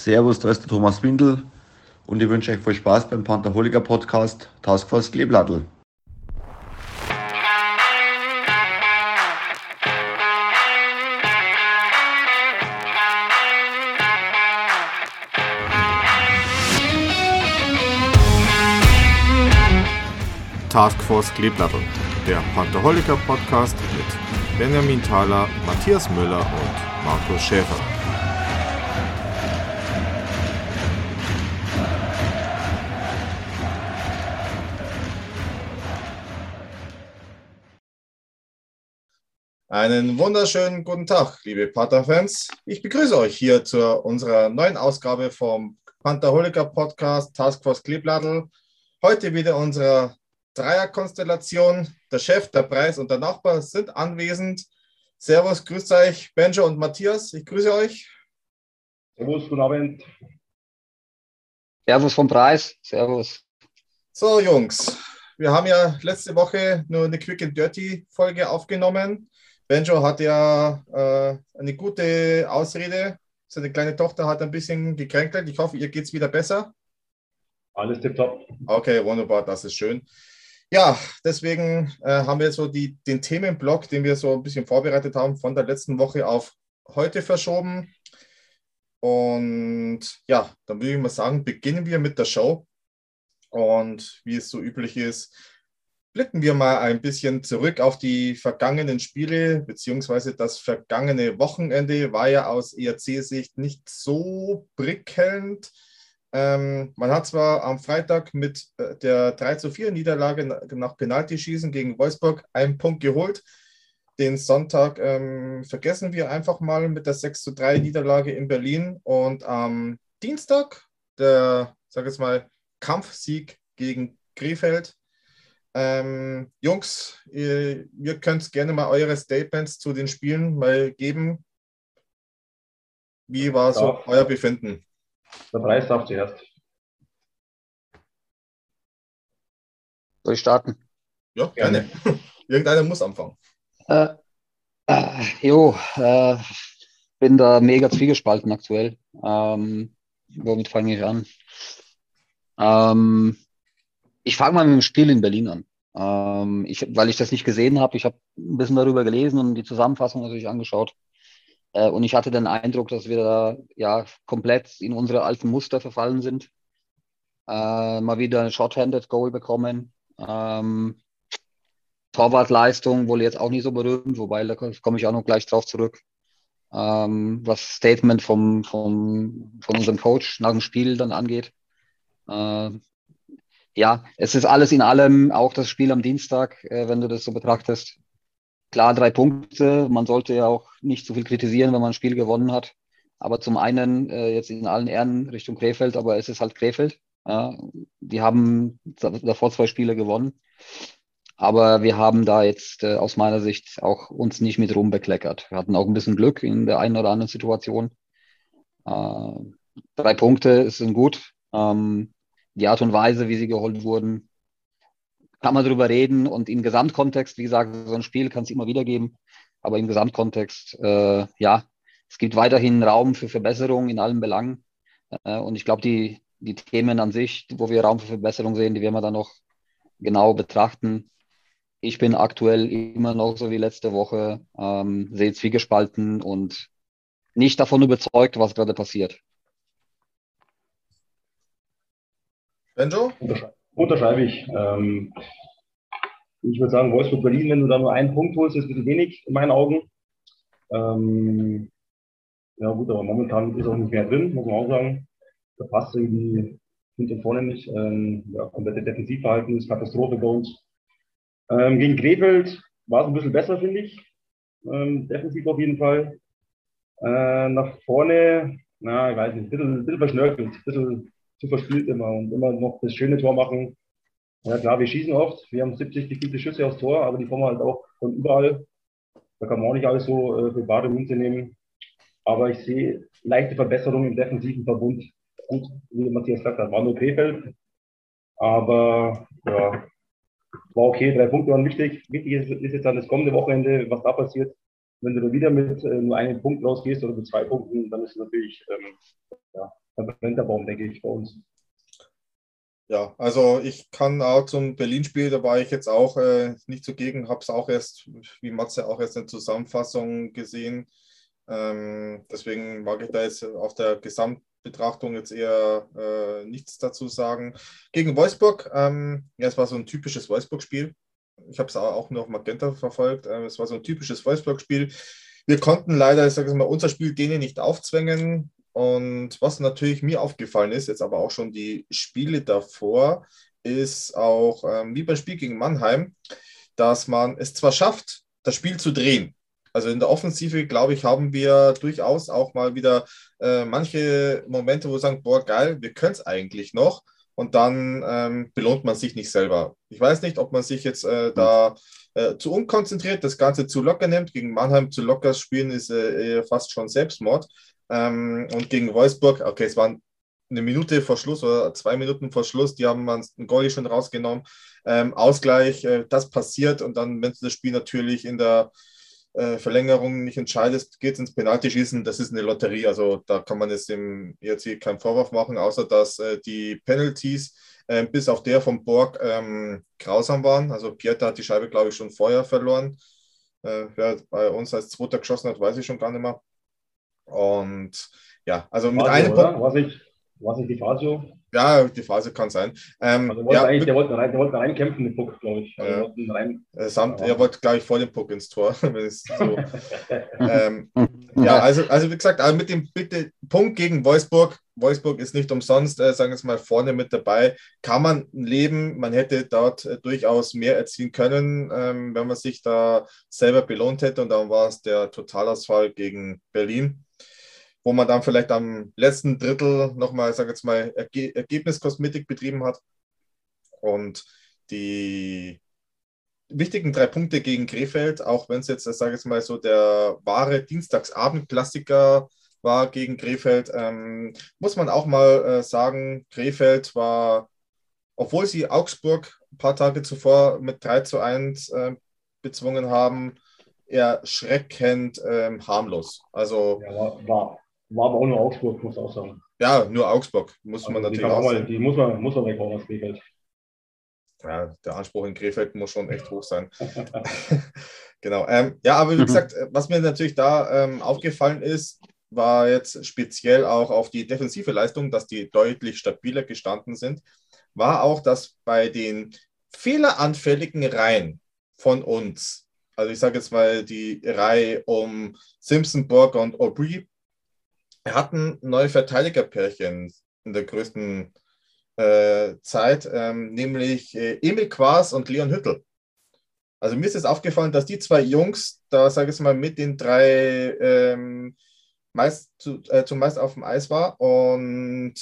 Servus, da ist der Thomas Windel und ich wünsche euch viel Spaß beim Pantherholiker Podcast Taskforce Kleeblattl. Taskforce Kleeblattl, der Pantherholiker Podcast mit Benjamin Thaler, Matthias Müller und Markus Schäfer. Einen wunderschönen guten Tag, liebe Panther-Fans. Ich begrüße euch hier zu unserer neuen Ausgabe vom Pantherholiker Podcast Taskforce Kleeblattl. Heute wieder unsere Dreierkonstellation. Der Chef, der Preis und der Nachbar sind anwesend. Servus, grüßt euch, Benjo und Matthias. Ich grüße euch. Servus, guten Abend. Servus vom Preis. Servus. So, Jungs, wir haben ja letzte Woche nur eine Quick and Dirty Folge aufgenommen. Benjo hat ja äh, eine gute Ausrede. Seine kleine Tochter hat ein bisschen gekränkelt. Ich hoffe, ihr geht es wieder besser. Alles tipptopp. Okay, wunderbar, das ist schön. Ja, deswegen äh, haben wir so die, den Themenblock, den wir so ein bisschen vorbereitet haben, von der letzten Woche auf heute verschoben. Und ja, dann würde ich mal sagen, beginnen wir mit der Show. Und wie es so üblich ist, blicken wir mal ein bisschen zurück auf die vergangenen Spiele, beziehungsweise das vergangene Wochenende war ja aus ERC-Sicht nicht so prickelnd. Ähm, man hat zwar am Freitag mit äh, der 3 zu 4 Niederlage nach Penaltyschießen gegen Wolfsburg einen Punkt geholt. Den Sonntag ähm, vergessen wir einfach mal mit der 6 zu 3 Niederlage in Berlin und am Dienstag der, sag jetzt mal, Kampfsieg gegen Krefeld. Ähm, Jungs, ihr, ihr könnt gerne mal eure Statements zu den Spielen mal geben. Wie war so euer Befinden? Der Preis darf zuerst. Soll ich starten? Ja, gerne. gerne. Irgendeiner muss anfangen. Äh, äh, jo, äh, bin da mega zwiegespalten aktuell. Ähm, womit fange ich an? Ähm, ich fange mal mit dem Spiel in Berlin an. Ähm, ich, weil ich das nicht gesehen habe. Ich habe ein bisschen darüber gelesen und die Zusammenfassung natürlich angeschaut. Äh, und ich hatte den Eindruck, dass wir da ja komplett in unsere alten Muster verfallen sind. Äh, mal wieder ein Short-Handed Goal bekommen. Ähm, Torwartleistung wohl jetzt auch nicht so berühmt, wobei da komme ich auch noch gleich drauf zurück. Ähm, was Statement vom, vom, von unserem Coach nach dem Spiel dann angeht. Äh, ja, es ist alles in allem, auch das Spiel am Dienstag, äh, wenn du das so betrachtest, klar drei Punkte. Man sollte ja auch nicht zu viel kritisieren, wenn man ein Spiel gewonnen hat. Aber zum einen äh, jetzt in allen Ehren Richtung Krefeld, aber es ist halt Krefeld. Ja. Die haben davor zwei Spiele gewonnen. Aber wir haben da jetzt äh, aus meiner Sicht auch uns nicht mit rumbekleckert. Wir hatten auch ein bisschen Glück in der einen oder anderen Situation. Äh, drei Punkte sind gut. Ähm, die Art und Weise, wie sie geholt wurden, kann man darüber reden und im Gesamtkontext, wie gesagt, so ein Spiel kann es immer wieder geben, aber im Gesamtkontext, äh, ja, es gibt weiterhin Raum für Verbesserung in allen Belangen äh, und ich glaube, die, die Themen an sich, wo wir Raum für Verbesserung sehen, die werden wir dann noch genau betrachten. Ich bin aktuell immer noch so wie letzte Woche, ähm, sehe zwiegespalten und nicht davon überzeugt, was gerade passiert. Benjo? Unterschreibe ich. Ähm, ich würde sagen, Wolfsburg-Berlin, wenn du da nur einen Punkt holst, ist ein bisschen wenig in meinen Augen. Ähm, ja gut, aber momentan ist auch nicht mehr drin, muss man auch sagen. Da passt irgendwie hinten und vorne nicht. Ähm, ja, komplette Defensivverhalten ist Katastrophe bei uns. Ähm, gegen Krefeld war es ein bisschen besser, finde ich. Ähm, defensiv auf jeden Fall. Äh, nach vorne, na, ich weiß nicht, ein bisschen, ein bisschen verschnörkelt, ein bisschen zu verspielt immer und immer noch das schöne Tor machen. Ja klar, wir schießen oft, wir haben 70 gefielte Schüsse aufs Tor, aber die kommen halt auch von überall. Da kann man auch nicht alles so äh, für bare Münze nehmen. Aber ich sehe leichte Verbesserungen im defensiven Verbund. Gut, wie Matthias gesagt hat, war nur Krefeld. Aber ja, war okay, drei Punkte waren wichtig. Wichtig ist, ist jetzt dann das kommende Wochenende, was da passiert. Wenn du da wieder mit äh, nur einem Punkt rausgehst oder mit zwei Punkten, dann ist es natürlich ähm, ja, brennt der Baum, denke ich, bei uns. Ja, also ich kann auch zum Berlin-Spiel, da war ich jetzt auch äh, nicht zugegen, habe es auch erst, wie Matze, auch erst in Zusammenfassung gesehen. Ähm, deswegen mag ich da jetzt auf der Gesamtbetrachtung jetzt eher äh, nichts dazu sagen. Gegen Wolfsburg, ähm, ja, es war so ein typisches Wolfsburg-Spiel. Ich habe es auch nur auf Magenta verfolgt. Ähm, es war so ein typisches Wolfsburg-Spiel. Wir konnten leider, ich sage mal, unser Spiel denen nicht aufzwängen. Und was natürlich mir aufgefallen ist, jetzt aber auch schon die Spiele davor, ist auch ähm, wie beim Spiel gegen Mannheim, dass man es zwar schafft, das Spiel zu drehen. Also in der Offensive, glaube ich, haben wir durchaus auch mal wieder äh, manche Momente, wo wir sagen, boah, geil, wir können es eigentlich noch. Und dann ähm, belohnt man sich nicht selber. Ich weiß nicht, ob man sich jetzt äh, da äh, zu unkonzentriert, das Ganze zu locker nimmt. Gegen Mannheim zu locker spielen ist äh, fast schon Selbstmord. Ähm, und gegen Wolfsburg, okay, es waren eine Minute vor Schluss oder zwei Minuten vor Schluss, die haben man einen Goalie schon rausgenommen. Ähm, Ausgleich, äh, das passiert und dann, wenn du das Spiel natürlich in der äh, Verlängerung nicht entscheidest, geht es ins Penalty-Schießen. Das ist eine Lotterie. Also da kann man jetzt dem ERC keinen Vorwurf machen, außer dass äh, die Penalties äh, bis auf der vom Borg ähm, grausam waren. Also Pieter hat die Scheibe, glaube ich, schon vorher verloren. Äh, wer bei uns als Zweiter geschossen hat, weiß ich schon gar nicht mehr. Und ja, also mit einem Punkt. Was ich, was ich die Fasio? Ja, die Phase kann sein. Ähm, also wollte ja, der, wollte rein, der wollte reinkämpfen, den Puck, glaube ich. Also ja. rein, Samt, er wollte gleich vor dem Puck ins Tor. so. ähm, ja, also, also wie gesagt, also mit dem bitte Punkt gegen Wolfsburg. Wolfsburg ist nicht umsonst, äh, sagen wir es mal, vorne mit dabei. Kann man leben. Man hätte dort äh, durchaus mehr erzielen können, ähm, wenn man sich da selber belohnt hätte. Und dann war es der Totalausfall gegen Berlin wo man dann vielleicht am letzten Drittel nochmal, sage jetzt mal, Erge Ergebniskosmetik betrieben hat. Und die wichtigen drei Punkte gegen Krefeld, auch wenn es jetzt, sage ich mal, so der wahre Dienstagsabend-Klassiker war gegen Krefeld, ähm, muss man auch mal äh, sagen, Krefeld war, obwohl sie Augsburg ein paar Tage zuvor mit 3 zu 1 äh, bezwungen haben, erschreckend ähm, harmlos. Also ja, war, war aber auch nur Augsburg, muss auch sagen. Ja, nur Augsburg, muss also man natürlich auch mal, Die muss man, muss man weghauen aus Krefeld. Ja, der Anspruch in Krefeld muss schon echt hoch sein. genau. Ähm, ja, aber wie gesagt, was mir natürlich da ähm, aufgefallen ist, war jetzt speziell auch auf die defensive Leistung, dass die deutlich stabiler gestanden sind, war auch, dass bei den fehleranfälligen Reihen von uns, also ich sage jetzt mal die Reihe um Simpson, Burger und Aubry, hatten neue Verteidigerpärchen in der größten äh, Zeit, ähm, nämlich äh, Emil Quas und Leon Hüttel. Also mir ist es aufgefallen, dass die zwei Jungs, da sage ich mal, mit den drei ähm, meist zu, äh, zumeist auf dem Eis war. Und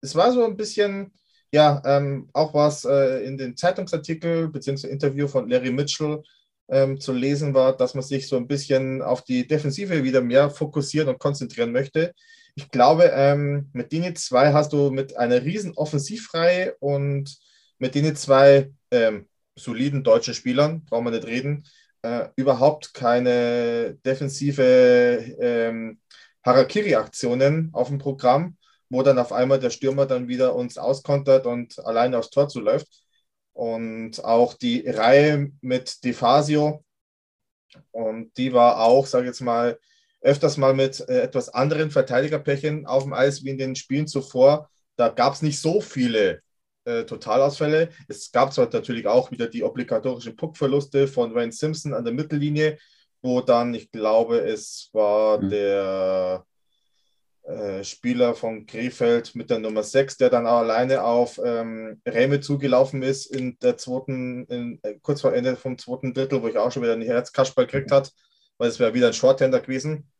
es war so ein bisschen, ja, ähm, auch was äh, in den Zeitungsartikel bzw. Interview von Larry Mitchell ähm, zu lesen war, dass man sich so ein bisschen auf die Defensive wieder mehr fokussieren und konzentrieren möchte. Ich glaube, ähm, mit denen zwei hast du mit einer riesen Offensivreihe und mit denen zwei ähm, soliden deutschen Spielern, brauchen wir nicht reden, äh, überhaupt keine defensive ähm, Harakiri-Aktionen auf dem Programm, wo dann auf einmal der Stürmer dann wieder uns auskontert und alleine aufs Tor zuläuft und auch die Reihe mit DeFasio. Und die war auch, sage ich jetzt mal, öfters mal mit äh, etwas anderen Verteidigerpärchen auf dem Eis wie in den Spielen zuvor. Da gab es nicht so viele äh, Totalausfälle. Es gab zwar natürlich auch wieder die obligatorischen Puckverluste von Wayne Simpson an der Mittellinie, wo dann, ich glaube, es war mhm. der äh, Spieler von Krefeld mit der Nummer 6, der dann alleine auf ähm, Räme zugelaufen ist in der zweiten, in, äh, kurz vor Ende vom zweiten Drittel, wo ich auch schon wieder ein Herzkasperl gekriegt hat, weil es wäre wieder ein Shorthander gewesen.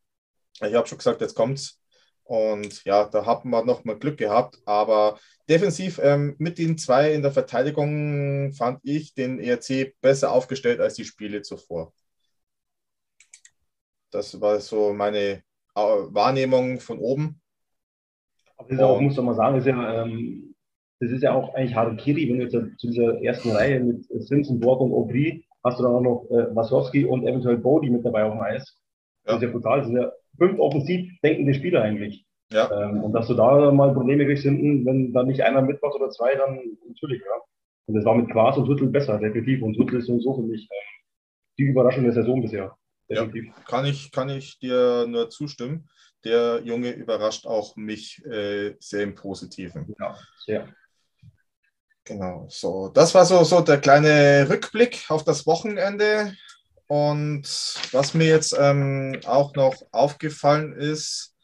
Ich habe schon gesagt, jetzt kommt's. Und ja, da haben wir noch mal Glück gehabt. Aber defensiv ähm, mit den zwei in der Verteidigung fand ich den ERC besser aufgestellt als die Spiele zuvor. Das war so meine Wahrnehmung von oben. Aber das ist auch, muss man mal sagen, ist ja, ähm, das ist ja auch eigentlich Harakiri, wenn du jetzt zu dieser ersten Reihe mit Simpson, Borg und Aubry hast du dann auch noch äh, Wasowski und eventuell Bodie mit dabei auf dem Eis. Ja. Das ist ja brutal. Das sind ja fünf offensiv denkende Spieler eigentlich. Ja. Ähm, und dass du da mal Probleme kriegst hinten, wenn da nicht einer mitmacht oder zwei, dann natürlich, ja. Und das war mit Quas und Hüttel besser, definitiv. Und Hüttel ist sowieso für mich äh, die Überraschung der Saison bisher. Definitiv. Ja, kann ich, kann ich dir nur zustimmen. Der Junge überrascht auch mich äh, sehr im Positiven. Ja, sehr. Genau, so. Das war so, so der kleine Rückblick auf das Wochenende. Und was mir jetzt ähm, auch noch aufgefallen ist,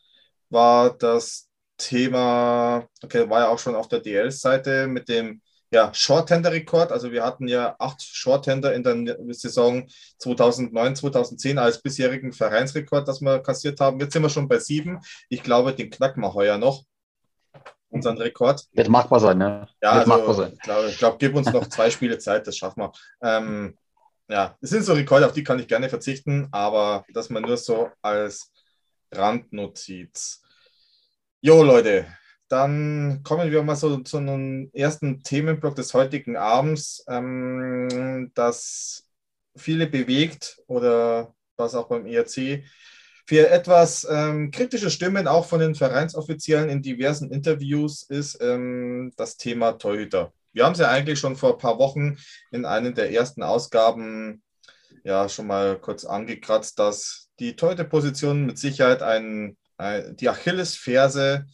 war das Thema, okay, war ja auch schon auf der DL-Seite mit dem ja, Shorthander-Rekord. Also wir hatten ja acht Shorthander in der Saison 2009, 2010 als bisherigen Vereinsrekord, das wir kassiert haben. Jetzt sind wir schon bei sieben. Ich glaube, den knacken wir heuer noch. Unseren Rekord. Wird machbar sein, ne? Ja, Wird also, machbar sein. Ich glaube, ich gib uns noch zwei Spiele Zeit, das schaffen wir. Ähm, ja, es sind so Rekorde, auf die kann ich gerne verzichten, aber das mal nur so als Randnotiz. Jo, Leute, dann kommen wir mal so zu einem ersten Themenblock des heutigen Abends, ähm, das viele bewegt oder was auch beim ERC für etwas ähm, kritische Stimmen auch von den Vereinsoffiziellen in diversen Interviews ist ähm, das Thema Torhüter. Wir haben es ja eigentlich schon vor ein paar Wochen in einer der ersten Ausgaben ja schon mal kurz angekratzt, dass die Torhüterposition mit Sicherheit ein, ein, die Achillesferse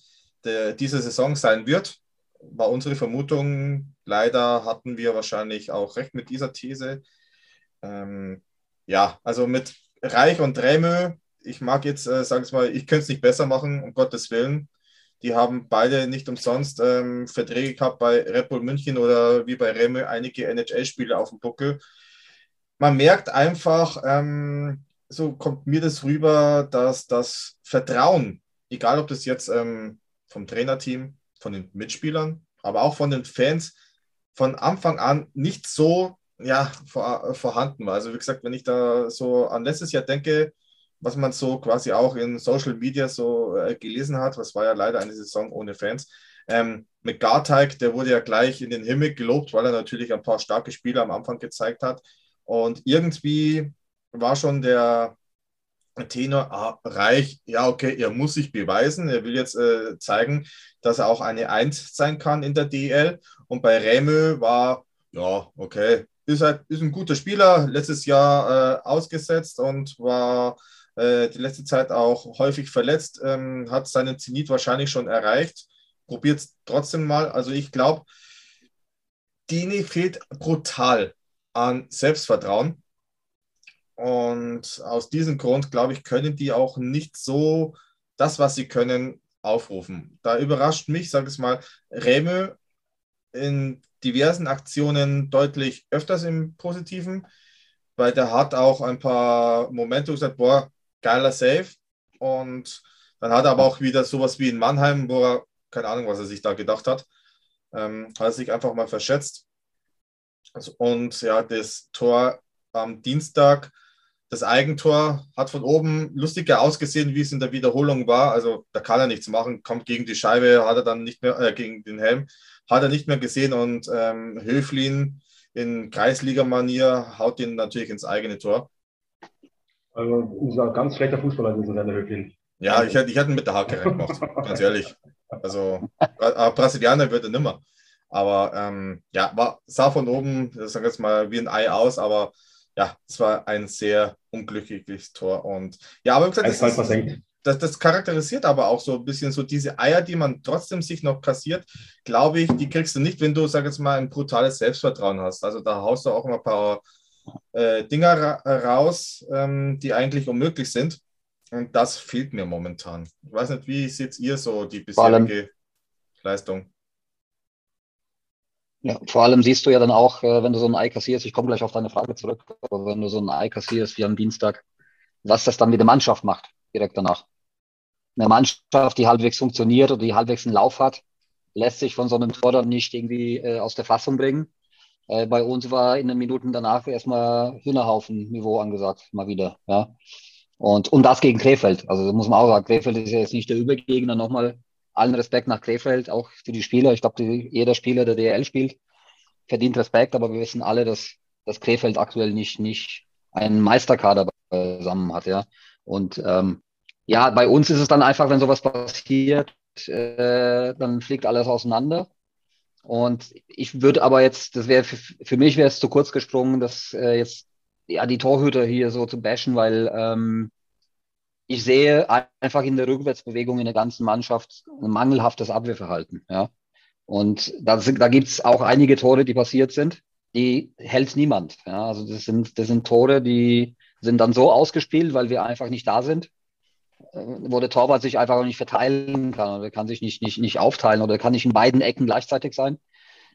der, diese Saison sein wird. War unsere Vermutung. Leider hatten wir wahrscheinlich auch recht mit dieser These. Ähm, ja, also mit Reich und Remö, ich mag jetzt, äh, sagen wir mal, ich könnte es nicht besser machen, um Gottes Willen. Die haben beide nicht umsonst ähm, Verträge gehabt bei Red Bull München oder wie bei Remö einige NHL-Spiele auf dem Buckel. Man merkt einfach, ähm, so kommt mir das rüber, dass das Vertrauen, egal ob das jetzt ähm, vom Trainerteam, von den Mitspielern, aber auch von den Fans von Anfang an nicht so ja, vor, vorhanden war. Also wie gesagt, wenn ich da so an letztes Jahr denke, was man so quasi auch in Social Media so äh, gelesen hat, was war ja leider eine Saison ohne Fans. Ähm, mit Garteig, der wurde ja gleich in den Himmel gelobt, weil er natürlich ein paar starke Spieler am Anfang gezeigt hat. Und irgendwie war schon der, Tenor ah, Reich, ja, okay, er muss sich beweisen. Er will jetzt äh, zeigen, dass er auch eine Eins sein kann in der DL. Und bei Remö war, ja, okay, ist, halt, ist ein guter Spieler, letztes Jahr äh, ausgesetzt und war äh, die letzte Zeit auch häufig verletzt, ähm, hat seinen Zenit wahrscheinlich schon erreicht. Probiert es trotzdem mal. Also ich glaube, Dini fehlt brutal an Selbstvertrauen. Und aus diesem Grund, glaube ich, können die auch nicht so das, was sie können, aufrufen. Da überrascht mich, sage ich mal, Remö in diversen Aktionen deutlich öfters im Positiven, weil der hat auch ein paar Momente gesagt, boah, geiler Save. Und dann hat er aber auch wieder sowas wie in Mannheim, wo er, keine Ahnung, was er sich da gedacht hat, ähm, hat sich einfach mal verschätzt. Und ja, das Tor am Dienstag das Eigentor hat von oben lustiger ausgesehen, wie es in der Wiederholung war. Also da kann er nichts machen, kommt gegen die Scheibe, hat er dann nicht mehr, äh, gegen den Helm, hat er nicht mehr gesehen und ähm, Höflin in Kreisliga-Manier haut ihn natürlich ins eigene Tor. Also ist ein ganz schlechter Fußballer gewesen, der Höflin. Ja, ich hätte, ich hätte ihn mit der Hacke reingemacht, ganz ehrlich. Also äh, Brasilianer wird er nimmer. Aber ähm, ja, war, sah von oben, sagen wir jetzt mal, wie ein Ei aus, aber ja, es war ein sehr unglückliches Tor. Und ja, aber gesagt, das, ist, das, das, charakterisiert aber auch so ein bisschen so diese Eier, die man trotzdem sich noch kassiert, glaube ich, die kriegst du nicht, wenn du, sag jetzt mal, ein brutales Selbstvertrauen hast. Also da haust du auch immer ein paar äh, Dinger ra raus, ähm, die eigentlich unmöglich sind. Und das fehlt mir momentan. Ich weiß nicht, wie seht ihr so die bisherige Leistung? Ja, vor allem siehst du ja dann auch, äh, wenn du so ein Ei kassierst, ich komme gleich auf deine Frage zurück, aber wenn du so ein Ei kassierst wie am Dienstag, was das dann mit der Mannschaft macht, direkt danach. Eine Mannschaft, die halbwegs funktioniert oder die halbwegs einen Lauf hat, lässt sich von so einem Tor dann nicht irgendwie äh, aus der Fassung bringen. Äh, bei uns war in den Minuten danach erstmal Hühnerhaufen-Niveau angesagt, mal wieder. Ja. Und, und das gegen Krefeld. Also muss man auch sagen, Krefeld ist ja jetzt nicht der Übergegner, nochmal allen Respekt nach Krefeld, auch für die Spieler. Ich glaube, jeder Spieler, der DL spielt, verdient Respekt, aber wir wissen alle, dass, dass Krefeld aktuell nicht, nicht einen Meisterkader zusammen hat, ja. Und ähm, ja, bei uns ist es dann einfach, wenn sowas passiert, äh, dann fliegt alles auseinander. Und ich würde aber jetzt, das wäre für, für, mich wäre es zu kurz gesprungen, dass äh, jetzt ja die Torhüter hier so zu bashen, weil ähm, ich sehe einfach in der Rückwärtsbewegung in der ganzen Mannschaft ein mangelhaftes Abwehrverhalten. Ja. Und da, da gibt es auch einige Tore, die passiert sind, die hält niemand. Ja. Also das sind, das sind Tore, die sind dann so ausgespielt, weil wir einfach nicht da sind, äh, wo der Torwart sich einfach nicht verteilen kann oder kann sich nicht, nicht, nicht aufteilen oder kann nicht in beiden Ecken gleichzeitig sein.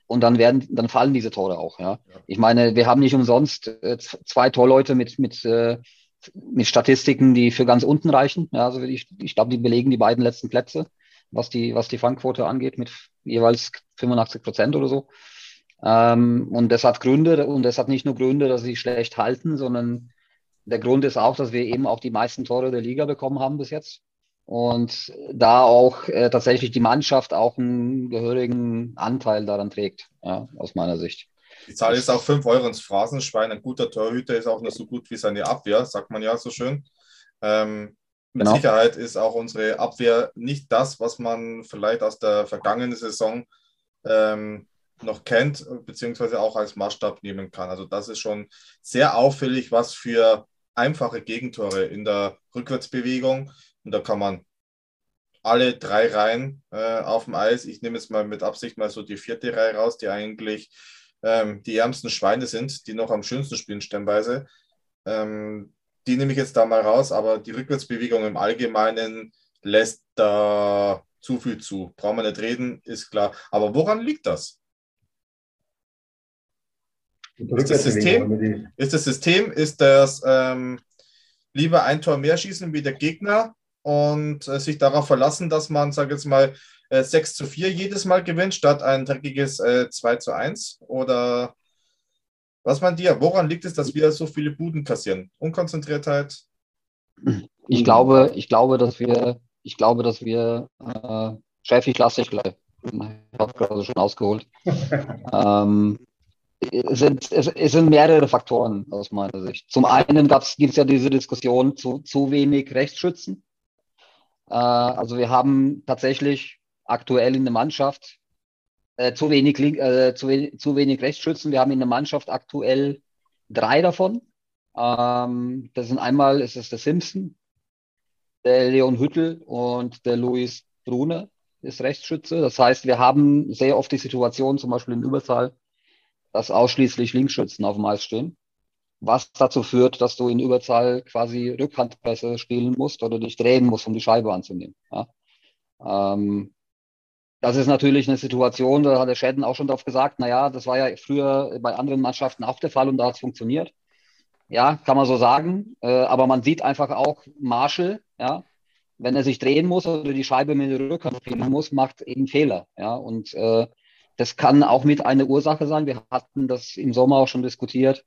Und dann werden, dann fallen diese Tore auch. Ja. Ich meine, wir haben nicht umsonst äh, zwei Torleute mit, mit äh, mit Statistiken, die für ganz unten reichen. Ja, also ich, ich glaube, die belegen die beiden letzten Plätze, was die, was die Fangquote angeht, mit jeweils 85 Prozent oder so. Ähm, und das hat Gründe, und das hat nicht nur Gründe, dass sie schlecht halten, sondern der Grund ist auch, dass wir eben auch die meisten Tore der Liga bekommen haben bis jetzt. Und da auch äh, tatsächlich die Mannschaft auch einen gehörigen Anteil daran trägt, ja, aus meiner Sicht. Die Zahl ist auch 5 Euro ins Phrasenschwein. Ein guter Torhüter ist auch nur so gut wie seine Abwehr, sagt man ja so schön. Ähm, mit genau. Sicherheit ist auch unsere Abwehr nicht das, was man vielleicht aus der vergangenen Saison ähm, noch kennt, beziehungsweise auch als Maßstab nehmen kann. Also das ist schon sehr auffällig, was für einfache Gegentore in der Rückwärtsbewegung. Und da kann man alle drei Reihen äh, auf dem Eis, ich nehme jetzt mal mit Absicht mal so die vierte Reihe raus, die eigentlich ähm, die ärmsten Schweine sind, die noch am schönsten spielen stellenweise. Ähm, die nehme ich jetzt da mal raus, aber die Rückwärtsbewegung im Allgemeinen lässt da zu viel zu. Brauchen wir nicht reden, ist klar. Aber woran liegt das? Ist das System? Ist das System? Ist das ähm, lieber ein Tor mehr schießen wie der Gegner und äh, sich darauf verlassen, dass man, sag jetzt mal, äh, 6 zu 4 jedes Mal gewinnt, statt ein dreckiges äh, 2 zu 1? Oder was meint ihr? Woran liegt es, dass wir so viele Buden kassieren? Unkonzentriertheit? Ich glaube, ich glaube, dass wir, ich glaube, dass wir, äh, Chef, ich lasse dich gleich. Ich habe gerade schon ausgeholt. ähm, es sind, es, es, sind mehrere Faktoren aus meiner Sicht. Zum einen gibt es ja diese Diskussion zu, zu wenig Rechtsschützen. Äh, also wir haben tatsächlich aktuell in der Mannschaft äh, zu, wenig, äh, zu, wenig, zu wenig Rechtsschützen. Wir haben in der Mannschaft aktuell drei davon. Ähm, das sind einmal ist es der Simpson, der Leon Hüttel und der Luis Brune ist Rechtsschütze. Das heißt, wir haben sehr oft die Situation, zum Beispiel in Überzahl, dass ausschließlich Linksschützen auf dem Eis stehen. Was dazu führt, dass du in Überzahl quasi Rückhandpresse spielen musst oder dich drehen musst, um die Scheibe anzunehmen. Ja? Ähm, das ist natürlich eine Situation, da hat der Schäden auch schon darauf gesagt, naja, das war ja früher bei anderen Mannschaften auch der Fall und da hat es funktioniert. Ja, kann man so sagen. Äh, aber man sieht einfach auch Marshall, ja, wenn er sich drehen muss oder die Scheibe mit der Rückhand spielen muss, macht eben Fehler. Ja, und äh, das kann auch mit eine Ursache sein. Wir hatten das im Sommer auch schon diskutiert,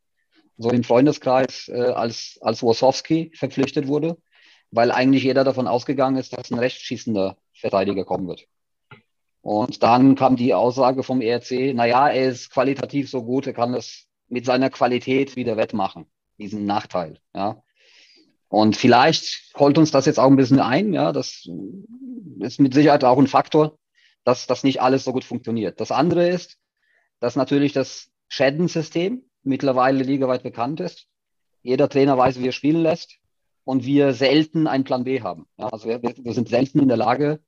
so im Freundeskreis, äh, als, als Wasowski verpflichtet wurde, weil eigentlich jeder davon ausgegangen ist, dass ein rechtsschießender Verteidiger kommen wird. Und dann kam die Aussage vom ERC, naja, er ist qualitativ so gut, er kann es mit seiner Qualität wieder wettmachen, diesen Nachteil. Ja. Und vielleicht holt uns das jetzt auch ein bisschen ein. Ja, das ist mit Sicherheit auch ein Faktor, dass das nicht alles so gut funktioniert. Das andere ist, dass natürlich das Schädensystem mittlerweile ligaweit bekannt ist. Jeder Trainer weiß, wie er spielen lässt und wir selten einen Plan B haben. Ja, also wir, wir sind selten in der Lage,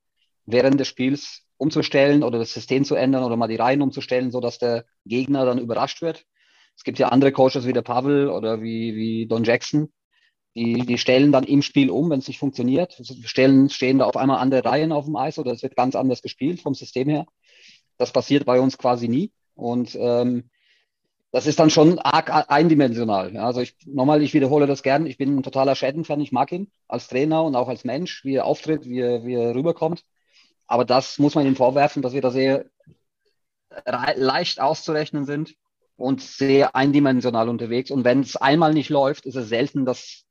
während des Spiels umzustellen oder das System zu ändern oder mal die Reihen umzustellen, sodass der Gegner dann überrascht wird. Es gibt ja andere Coaches wie der Pavel oder wie, wie Don Jackson, die, die stellen dann im Spiel um, wenn es nicht funktioniert. Stellen, stehen da auf einmal andere Reihen auf dem Eis oder es wird ganz anders gespielt vom System her. Das passiert bei uns quasi nie. Und ähm, das ist dann schon arg eindimensional. Ja, also ich nochmal, ich wiederhole das gern. Ich bin ein totaler Schäden-Fan. Ich mag ihn als Trainer und auch als Mensch, wie er auftritt, wie er, wie er rüberkommt. Aber das muss man ihm vorwerfen, dass wir da sehr leicht auszurechnen sind und sehr eindimensional unterwegs. Und wenn es einmal nicht läuft, ist es selten, dass,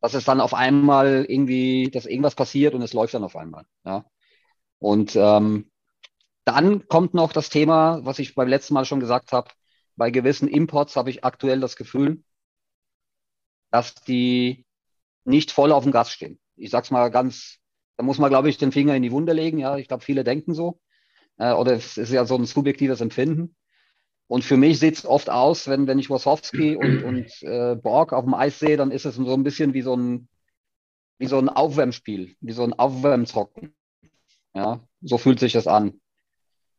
dass es dann auf einmal irgendwie, dass irgendwas passiert und es läuft dann auf einmal. Ja. Und ähm, dann kommt noch das Thema, was ich beim letzten Mal schon gesagt habe. Bei gewissen Imports habe ich aktuell das Gefühl, dass die nicht voll auf dem Gas stehen. ich sag's mal ganz, da muss man, glaube ich, den Finger in die Wunde legen. Ja, ich glaube, viele denken so. Äh, oder es ist ja so ein subjektives Empfinden. Und für mich sieht es oft aus, wenn, wenn ich Wasowski und, und äh, Borg auf dem Eis sehe, dann ist es so ein bisschen wie so ein, wie so ein Aufwärmspiel, wie so ein Aufwärmzocken. Ja, so fühlt sich das an.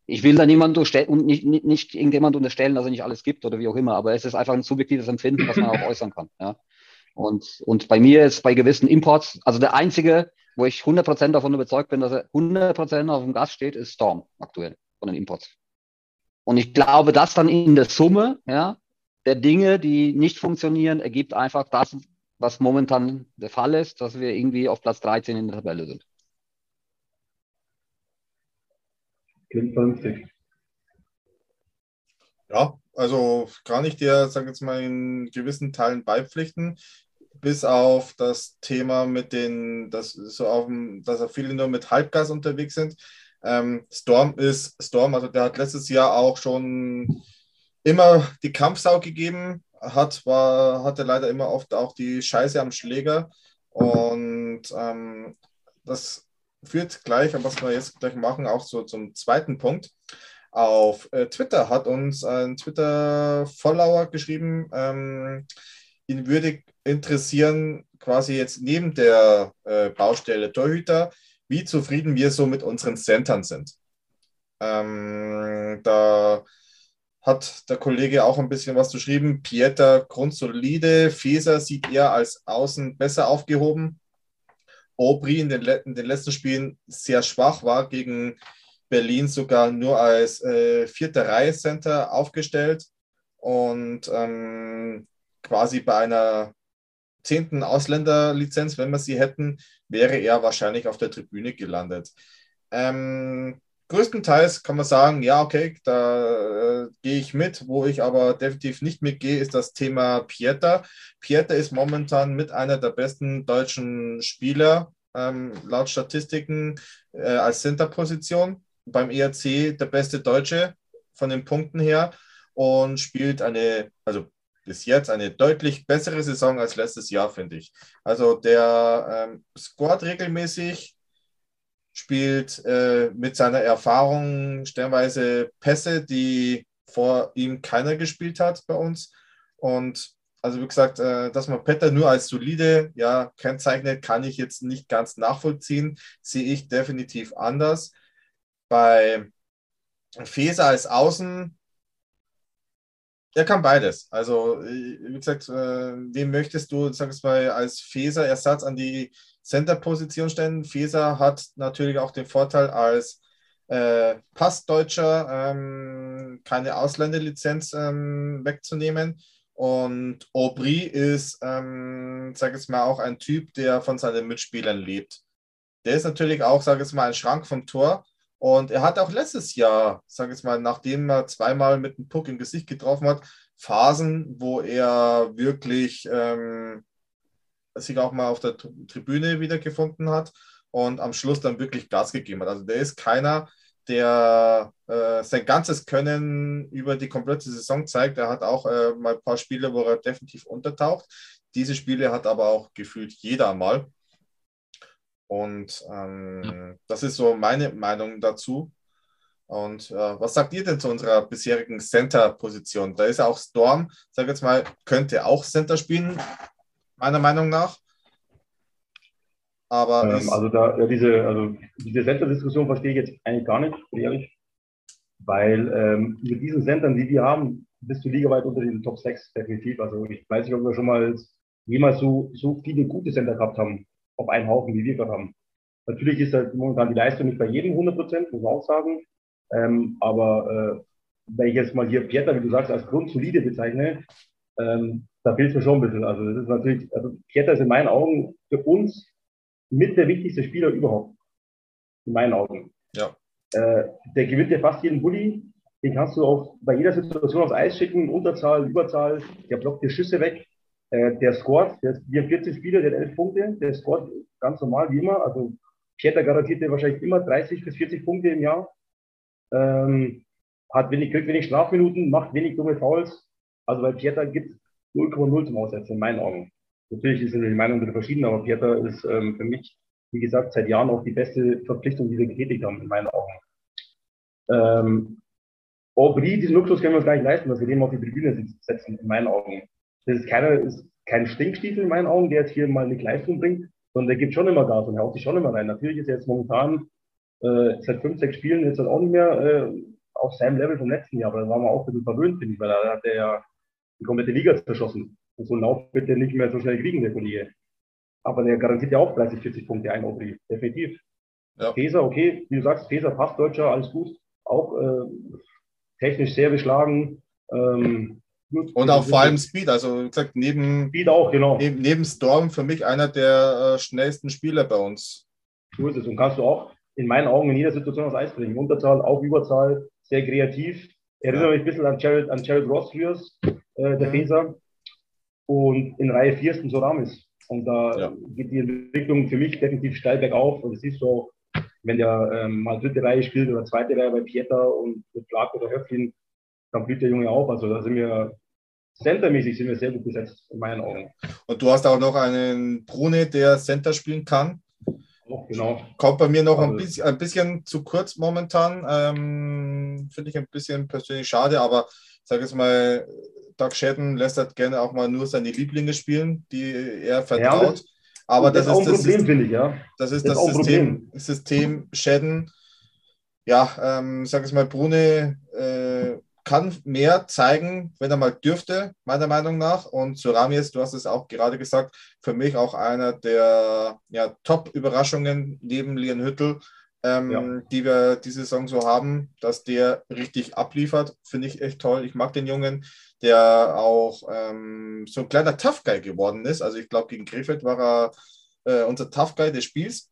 Ich will da niemand unterstellen und nicht, nicht, nicht irgendjemand unterstellen, dass er nicht alles gibt oder wie auch immer, aber es ist einfach ein subjektives Empfinden, was man auch äußern kann. Ja. Und, und bei mir ist bei gewissen Imports, also der einzige, wo ich 100% davon überzeugt bin, dass er 100% auf dem Gas steht, ist Storm aktuell von den Imports. Und ich glaube, dass dann in der Summe ja, der Dinge, die nicht funktionieren, ergibt einfach das, was momentan der Fall ist, dass wir irgendwie auf Platz 13 in der Tabelle sind. Klingt vernünftig. Ja, also kann ich dir, sag jetzt mal, in gewissen Teilen beipflichten, bis auf das Thema mit den, dass so auf dem, dass viele nur mit Halbgas unterwegs sind. Ähm, Storm ist Storm, also der hat letztes Jahr auch schon immer die Kampfsau gegeben, hat, war, hatte leider immer oft auch die Scheiße am Schläger. Und ähm, das führt gleich, was wir jetzt gleich machen, auch so zum zweiten Punkt. Auf äh, Twitter hat uns ein Twitter-Follower geschrieben, ähm, ihn würde interessieren, quasi jetzt neben der äh, Baustelle Torhüter, wie zufrieden wir so mit unseren Centern sind. Ähm, da hat der Kollege auch ein bisschen was geschrieben. Pieter grundsolide, Feser sieht er als Außen besser aufgehoben. Aubry in den, in den, letzten Spielen sehr schwach war, gegen Berlin sogar nur als äh, vierte Reihe Center aufgestellt und ähm, quasi bei einer zehnten Ausländerlizenz, wenn wir sie hätten, wäre er wahrscheinlich auf der Tribüne gelandet. Ähm, größtenteils kann man sagen, ja, okay, da äh, gehe ich mit. Wo ich aber definitiv nicht mitgehe, ist das Thema Pieter. Pieter ist momentan mit einer der besten deutschen Spieler, ähm, laut Statistiken, äh, als Centerposition. Beim ERC der beste Deutsche von den Punkten her und spielt eine, also bis jetzt eine deutlich bessere Saison als letztes Jahr, finde ich. Also der ähm, scored regelmäßig, spielt äh, mit seiner Erfahrung stellenweise Pässe, die vor ihm keiner gespielt hat bei uns. Und also wie gesagt, äh, dass man Petter nur als solide ja, kennzeichnet, kann ich jetzt nicht ganz nachvollziehen. Sehe ich definitiv anders. Bei Feser als Außen er kann beides. Also, äh, wie gesagt, äh, wen möchtest du, sag ich mal, als Feser-Ersatz an die Center-Position stellen? Feser hat natürlich auch den Vorteil als äh, Passdeutscher ähm, keine Ausländerlizenz ähm, wegzunehmen. Und Aubry ist, ähm, sag ich mal, auch ein Typ, der von seinen Mitspielern lebt. Der ist natürlich auch, sag ich mal, ein Schrank vom Tor. Und er hat auch letztes Jahr, sage ich mal, nachdem er zweimal mit dem Puck im Gesicht getroffen hat, Phasen, wo er wirklich ähm, sich auch mal auf der Tribüne wiedergefunden hat und am Schluss dann wirklich Gas gegeben hat. Also der ist keiner, der äh, sein ganzes Können über die komplette Saison zeigt. Er hat auch äh, mal ein paar Spiele, wo er definitiv untertaucht. Diese Spiele hat aber auch gefühlt jeder mal. Und ähm, das ist so meine Meinung dazu. Und äh, was sagt ihr denn zu unserer bisherigen Center-Position? Da ist ja auch Storm, sag jetzt mal, könnte auch Center spielen, meiner Meinung nach. Aber ähm, also da ja, diese, also diese Center-Diskussion verstehe ich jetzt eigentlich gar nicht, ehrlich. Weil ähm, mit diesen Centern, die wir haben, bist du ligaweit unter den Top 6, definitiv. Also ich weiß nicht, ob wir schon mal jemals so, so viele gute Center gehabt haben auf einen Haufen, wie wir gerade haben. Natürlich ist halt momentan die Leistung nicht bei jedem 100 Prozent, muss man auch sagen. Ähm, aber äh, wenn ich jetzt mal hier Pieter, wie du sagst, als grundsolide bezeichne, ähm, da fehlt mir schon ein bisschen. Also das ist natürlich, also Pieter ist in meinen Augen für uns mit der wichtigste Spieler überhaupt. In meinen Augen. Ja. Äh, der gewinnt ja fast jeden Bulli. Den kannst du auch bei jeder Situation aufs Eis schicken, Unterzahl, Überzahl, der blockt dir Schüsse weg. Äh, der scored, der, wir haben 14 Spieler, der hat 11 Punkte, der scored ganz normal wie immer. Also Pieter garantiert dir wahrscheinlich immer 30 bis 40 Punkte im Jahr. Ähm, hat wenig, kriegt wenig Strafminuten, macht wenig dumme Fouls. Also bei Pieter gibt es 0,0 zum Aussetzen, in meinen Augen. Natürlich ist die Meinung wieder verschieden, aber Pieter ist ähm, für mich, wie gesagt, seit Jahren auch die beste Verpflichtung, die wir getätigt haben, in meinen Augen. Ähm, Aubry, diesen Luxus können wir uns gar nicht leisten, dass wir den auf die Tribüne setzen, in meinen Augen. Das ist, keiner, ist kein Stinkstiefel in meinen Augen, der jetzt hier mal eine Leistung bringt, sondern der gibt schon immer Gas und haut sich schon immer rein. Natürlich ist er jetzt momentan äh, seit fünf, sechs Spielen jetzt halt auch nicht mehr äh, auf seinem Level vom letzten Jahr, aber da waren wir auch ein bisschen verwöhnt, finde ich, weil da hat er ja die komplette Liga zerschossen. Und so einen Lauf wird er nicht mehr so schnell kriegen, der Kollege. Aber der garantiert ja auch 30, 40 Punkte ein, Aubry. Definitiv. Ja. Feser, okay, wie du sagst, Feser passt Deutscher, alles gut. Auch äh, technisch sehr beschlagen. Ähm, und auch vor allem Speed, also wie gesagt, neben, Speed auch, genau. neben, neben Storm für mich einer der äh, schnellsten Spieler bei uns. So ist es. Und kannst du auch in meinen Augen in jeder Situation aufs Eis bringen. Unterzahl, auch Überzahl, sehr kreativ. Erinnere mich ein bisschen an Jared, an Jared Ross früher, äh, der Feser. Und in Reihe 4 ist ein Soramis. Und da ja. geht die Entwicklung für mich definitiv steil bergauf. Und es ist so, wenn der ähm, mal dritte Reihe spielt oder zweite Reihe bei Pieter und mit Clark oder Höflin, dann blüht der Junge auf. Also da sind wir centermäßig sind wir sehr gut besetzt, in meinen Augen. Und du hast auch noch einen Brune, der Center spielen kann. Oh, genau. Kommt bei mir noch also, ein, bisschen, ein bisschen zu kurz momentan. Ähm, Finde ich ein bisschen persönlich schade, aber sag jetzt mal, Doug Shedden lässt halt gerne auch mal nur seine Lieblinge spielen, die er vertraut. Ja, aber das, das, ist das Problem, finde ich, ja. Das ist das, System, System Shedden. Ja, ähm, sag ich mal, Brune äh, kann mehr zeigen, wenn er mal dürfte, meiner Meinung nach. Und Suramies, du hast es auch gerade gesagt, für mich auch einer der ja, Top-Überraschungen neben Lian Hüttel, ähm, ja. die wir diese Saison so haben, dass der richtig abliefert. Finde ich echt toll. Ich mag den Jungen, der auch ähm, so ein kleiner Tough Guy geworden ist. Also ich glaube, gegen Krefeld war er äh, unser Tough Guy des Spiels.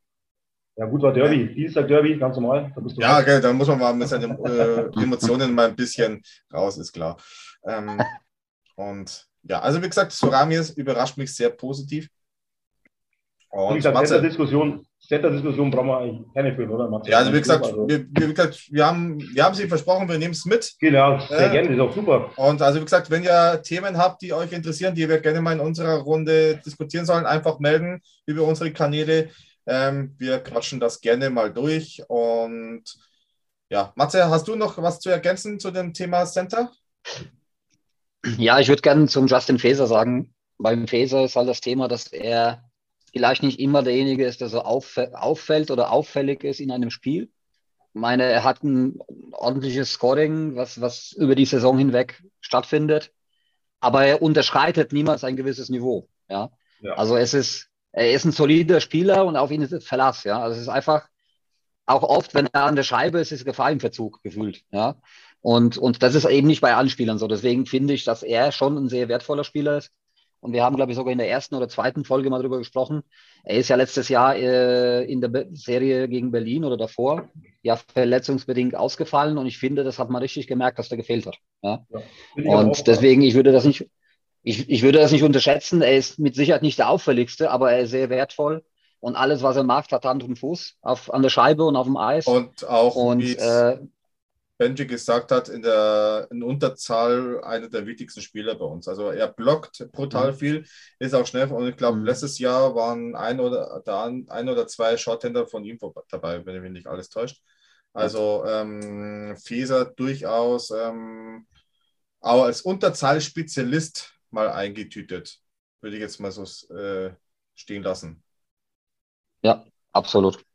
Ja, gut, war Derby. Ja. Dienstag Derby, ganz normal. Da ja, okay, dann muss man mal mit seinen äh, Emotionen mal ein bisschen raus, ist klar. Ähm, und ja, also wie gesagt, Soramies überrascht mich sehr positiv. Und wie gesagt, Center-Diskussion Center-Diskussion brauchen wir eigentlich keine führen, oder? Matze? Ja, also wie gesagt, also, wir, wie gesagt wir, haben, wir haben sie versprochen, wir nehmen es mit. Genau, sehr äh, gerne, ist auch super. Und also wie gesagt, wenn ihr Themen habt, die euch interessieren, die wir gerne mal in unserer Runde diskutieren sollen, einfach melden über unsere Kanäle. Ähm, wir quatschen das gerne mal durch. Und ja, Matze, hast du noch was zu ergänzen zu dem Thema Center? Ja, ich würde gerne zum Justin Faeser sagen. Beim Faeser ist halt das Thema, dass er vielleicht nicht immer derjenige ist, der so auffällt oder auffällig ist in einem Spiel. Ich meine, er hat ein ordentliches Scoring, was, was über die Saison hinweg stattfindet. Aber er unterschreitet niemals ein gewisses Niveau. Ja? ja. Also es ist, er ist ein solider Spieler und auf ihn ist Verlass. Ja? Also es ist einfach, auch oft, wenn er an der Scheibe ist, ist Gefahr im Verzug gefühlt. Ja? Und, und das ist eben nicht bei allen Spielern so. Deswegen finde ich, dass er schon ein sehr wertvoller Spieler ist. Und wir haben, glaube ich, sogar in der ersten oder zweiten Folge mal darüber gesprochen. Er ist ja letztes Jahr äh, in der Serie gegen Berlin oder davor ja verletzungsbedingt ausgefallen. Und ich finde, das hat man richtig gemerkt, dass der gefehlt hat. Ja? ja und deswegen, ich würde das nicht, ich, ich würde das nicht unterschätzen. Er ist mit Sicherheit nicht der auffälligste, aber er ist sehr wertvoll. Und alles, was er macht, hat Hand und Fuß auf, an der Scheibe und auf dem Eis. Und auch, und, äh, Benji gesagt hat, in der in Unterzahl einer der wichtigsten Spieler bei uns. Also er blockt brutal mhm. viel, ist auch schnell und ich glaube, mhm. letztes Jahr waren ein oder, ein oder zwei Shorthänder von ihm dabei, wenn mich nicht alles täuscht. Also ähm, Feser durchaus ähm, auch als Unterzahlspezialist mal eingetütet, würde ich jetzt mal so äh, stehen lassen. Ja, absolut.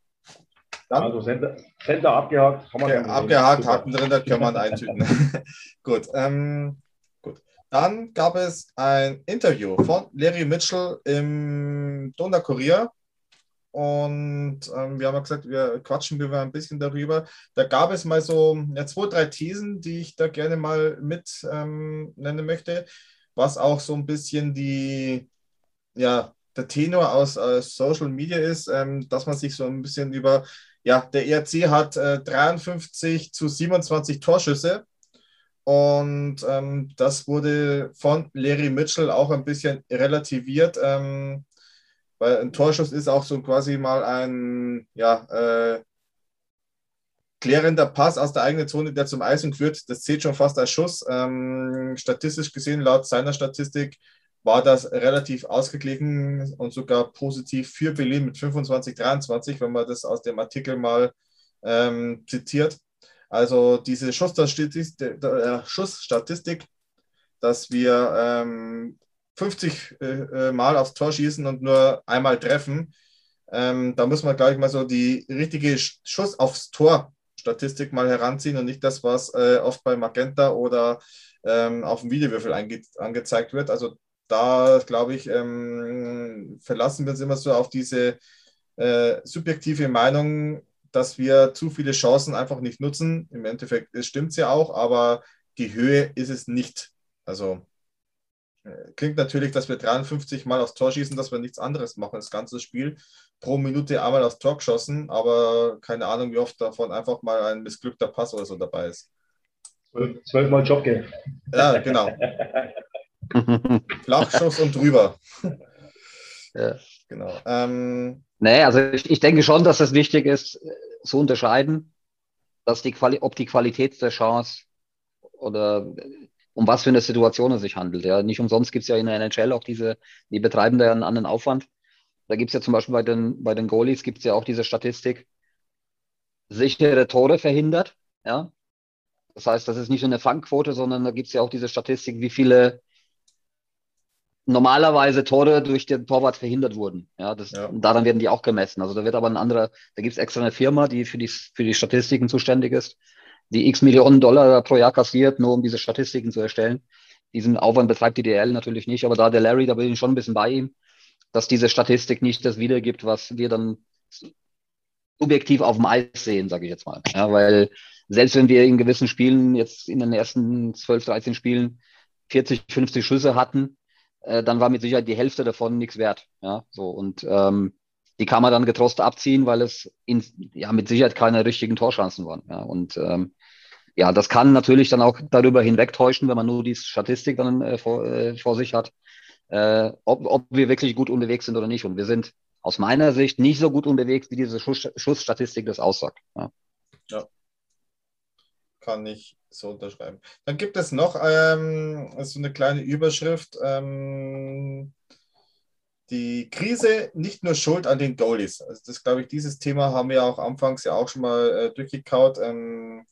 Dann, also Center, Center abgehakt. Kann man okay, abgehakt, Haken drin, das kann man eintüten. gut, ähm, gut. Dann gab es ein Interview von Larry Mitchell im Donau-Kurier. Und ähm, wir haben gesagt, wir quatschen wir ein bisschen darüber. Da gab es mal so ja, zwei, drei Thesen, die ich da gerne mal mit ähm, nennen möchte, was auch so ein bisschen die, ja, der Tenor aus äh, Social Media ist, ähm, dass man sich so ein bisschen über ja, der ERC hat äh, 53 zu 27 Torschüsse. Und ähm, das wurde von Larry Mitchell auch ein bisschen relativiert, ähm, weil ein Torschuss ist auch so quasi mal ein ja, äh, klärender Pass aus der eigenen Zone, der zum Eisen führt. Das zählt schon fast als Schuss. Ähm, statistisch gesehen, laut seiner Statistik, war das relativ ausgeglichen und sogar positiv für Berlin mit 25, 23, wenn man das aus dem Artikel mal ähm, zitiert. Also diese Schussstatistik, äh, dass wir ähm, 50 äh, äh, Mal aufs Tor schießen und nur einmal treffen, ähm, da muss man gleich mal so die richtige Schuss aufs Tor Statistik mal heranziehen und nicht das, was äh, oft bei Magenta oder ähm, auf dem Videowürfel ange angezeigt wird. Also da, glaube ich, ähm, verlassen wir uns immer so auf diese äh, subjektive Meinung, dass wir zu viele Chancen einfach nicht nutzen. Im Endeffekt stimmt es ja auch, aber die Höhe ist es nicht. Also äh, klingt natürlich, dass wir 53 Mal aufs Tor schießen, dass wir nichts anderes machen, das ganze Spiel. Pro Minute einmal aufs Tor geschossen, aber keine Ahnung, wie oft davon einfach mal ein missglückter Pass oder so dabei ist. Zwölfmal Jobgeld. Ja, genau. Flachschuss und drüber. Ja. Genau. Ähm, nee, also ich, ich denke schon, dass es wichtig ist, zu unterscheiden, dass die Quali ob die Qualität der Chance oder um was für eine Situation es sich handelt. Ja, nicht umsonst gibt es ja in der NHL auch diese, die betreiben da einen anderen Aufwand. Da gibt es ja zum Beispiel bei den, bei den Goalies gibt es ja auch diese Statistik, sichere Tore verhindert. Ja, das heißt, das ist nicht nur eine Fangquote, sondern da gibt es ja auch diese Statistik, wie viele normalerweise Tore durch den Torwart verhindert wurden. Ja, das, Ja. daran werden die auch gemessen. Also da wird aber ein anderer, da gibt es extra eine Firma, die für die, für die Statistiken zuständig ist, die x Millionen Dollar pro Jahr kassiert, nur um diese Statistiken zu erstellen. Diesen Aufwand betreibt die DL natürlich nicht, aber da der Larry, da bin ich schon ein bisschen bei ihm, dass diese Statistik nicht das wiedergibt, was wir dann subjektiv auf dem Eis sehen, sage ich jetzt mal. Ja, weil selbst wenn wir in gewissen Spielen jetzt in den ersten 12, 13 Spielen 40, 50 Schüsse hatten, äh, dann war mit Sicherheit die Hälfte davon nichts wert. Ja, so und ähm, die kann man dann getrost abziehen, weil es in, ja mit Sicherheit keine richtigen Torchancen waren. Ja, und ähm, ja, das kann natürlich dann auch darüber hinwegtäuschen, wenn man nur die Statistik dann äh, vor, äh, vor sich hat, äh, ob, ob wir wirklich gut unterwegs sind oder nicht. Und wir sind aus meiner Sicht nicht so gut unterwegs, wie diese Schuss, Schussstatistik das aussagt. Ja. Kann ich so unterschreiben. Dann gibt es noch ähm, so eine kleine Überschrift. Ähm, die Krise nicht nur Schuld an den Goalies. Also das glaube ich, dieses Thema haben wir auch anfangs ja auch schon mal äh, durchgekaut. Ähm,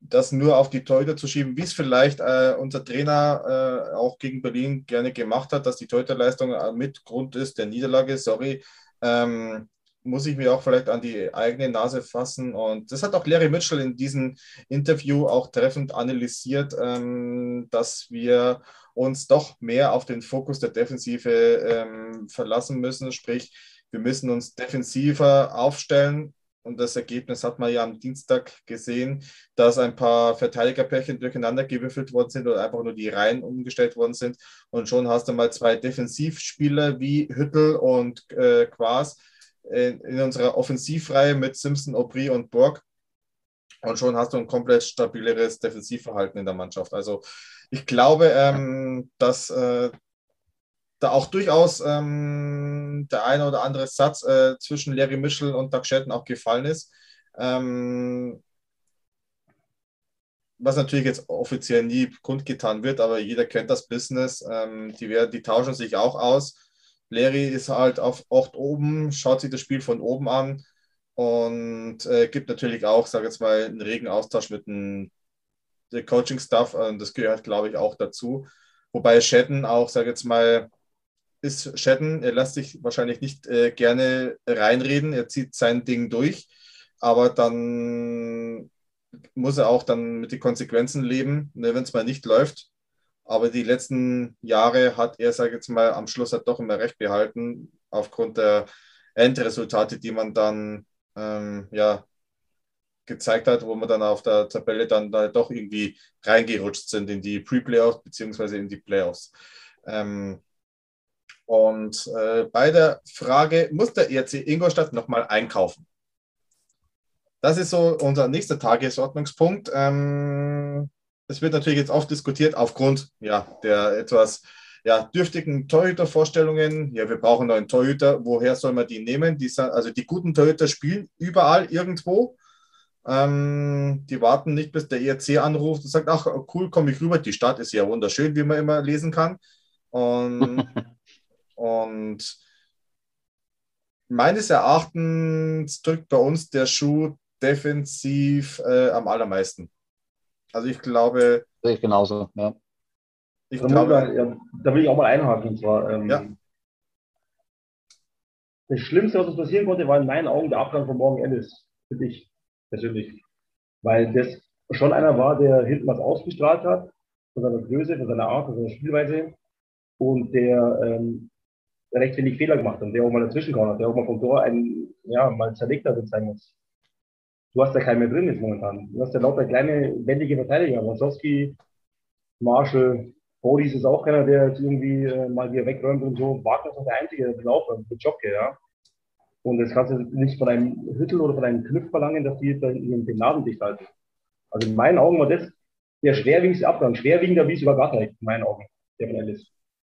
das nur auf die Torhüter zu schieben, wie es vielleicht äh, unser Trainer äh, auch gegen Berlin gerne gemacht hat, dass die Torhüterleistung äh, mit Grund ist der Niederlage. Sorry, ähm, muss ich mir auch vielleicht an die eigene Nase fassen. Und das hat auch Larry Mitchell in diesem Interview auch treffend analysiert, ähm, dass wir uns doch mehr auf den Fokus der Defensive ähm, verlassen müssen. Sprich, wir müssen uns defensiver aufstellen. Und das Ergebnis hat man ja am Dienstag gesehen, dass ein paar Verteidigerpärchen durcheinander gewürfelt worden sind oder einfach nur die Reihen umgestellt worden sind. Und schon hast du mal zwei Defensivspieler wie Hüttel und äh, Quas in, unserer Offensivreihe mit Simpson, Aubry und Borg. Und schon hast du ein komplett stabileres Defensivverhalten in der Mannschaft. Also ich glaube, ähm, dass äh, da auch durchaus ähm, der eine oder andere Satz äh, zwischen Larry Michel und Doug Shelton auch gefallen ist. Ähm, was natürlich jetzt offiziell nie kundgetan wird, aber jeder kennt das Business. Ähm, die, werden, die tauschen sich auch aus. Larry ist halt auf Ort oben, schaut sich das Spiel von oben an und äh, gibt natürlich auch, sage jetzt mal, einen regen Austausch mit dem Coaching-Staff. Das gehört, glaube ich, auch dazu. Wobei Shatton auch, sage jetzt mal, ist Shatton, er lässt sich wahrscheinlich nicht äh, gerne reinreden, er zieht sein Ding durch, aber dann muss er auch dann mit den Konsequenzen leben, ne, wenn es mal nicht läuft. Aber die letzten Jahre hat er, sage ich jetzt mal, am Schluss hat doch immer recht behalten, aufgrund der Endresultate, die man dann ähm, ja, gezeigt hat, wo man dann auf der Tabelle dann da doch irgendwie reingerutscht sind in die Pre-Playoffs beziehungsweise in die Playoffs. Ähm, und äh, bei der Frage, muss der ERC Ingolstadt nochmal einkaufen? Das ist so unser nächster Tagesordnungspunkt. Ähm, es wird natürlich jetzt oft diskutiert aufgrund ja, der etwas ja, dürftigen Torhütervorstellungen. Ja, wir brauchen neuen Torhüter. Woher soll man die nehmen? Die, also die guten Torhüter spielen überall irgendwo. Ähm, die warten nicht, bis der ERC anruft und sagt, ach cool, komme ich rüber. Die Stadt ist ja wunderschön, wie man immer lesen kann. Und, und meines Erachtens drückt bei uns der Schuh defensiv äh, am allermeisten. Also ich glaube. Sehe ich genauso, ja. Ich da, glaube, da, ja, da will ich auch mal einhaken. Und zwar, ähm, ja. Das Schlimmste, was uns passieren konnte, war in meinen Augen der Abgang von Morgan Ellis. Für dich persönlich. Weil das schon einer war, der hinten was ausgestrahlt hat, von seiner Größe, von seiner Art, von seiner Spielweise. Und der ähm, recht wenig Fehler gemacht hat, der auch mal dazwischen kann, der auch mal vom Tor einen, ja, mal zerlegt hat, sein muss. Du hast ja keinen mehr drin jetzt momentan. Du hast ja lauter kleine, wendige Verteidiger. Wasowski, Marshall, Bodis ist auch keiner, der jetzt irgendwie äh, mal wieder wegräumt und so. Wagner ist der Einzige, der aufräumt, mit Jobke, ja. Und das kannst du nicht von einem Hüttel oder von einem Knüpf verlangen, dass die jetzt den, den Nasen dicht halten. Also in meinen Augen war das der schwerwiegendste Abgang. Schwerwiegender wie es über Gatter, in meinen Augen, der von Ellis.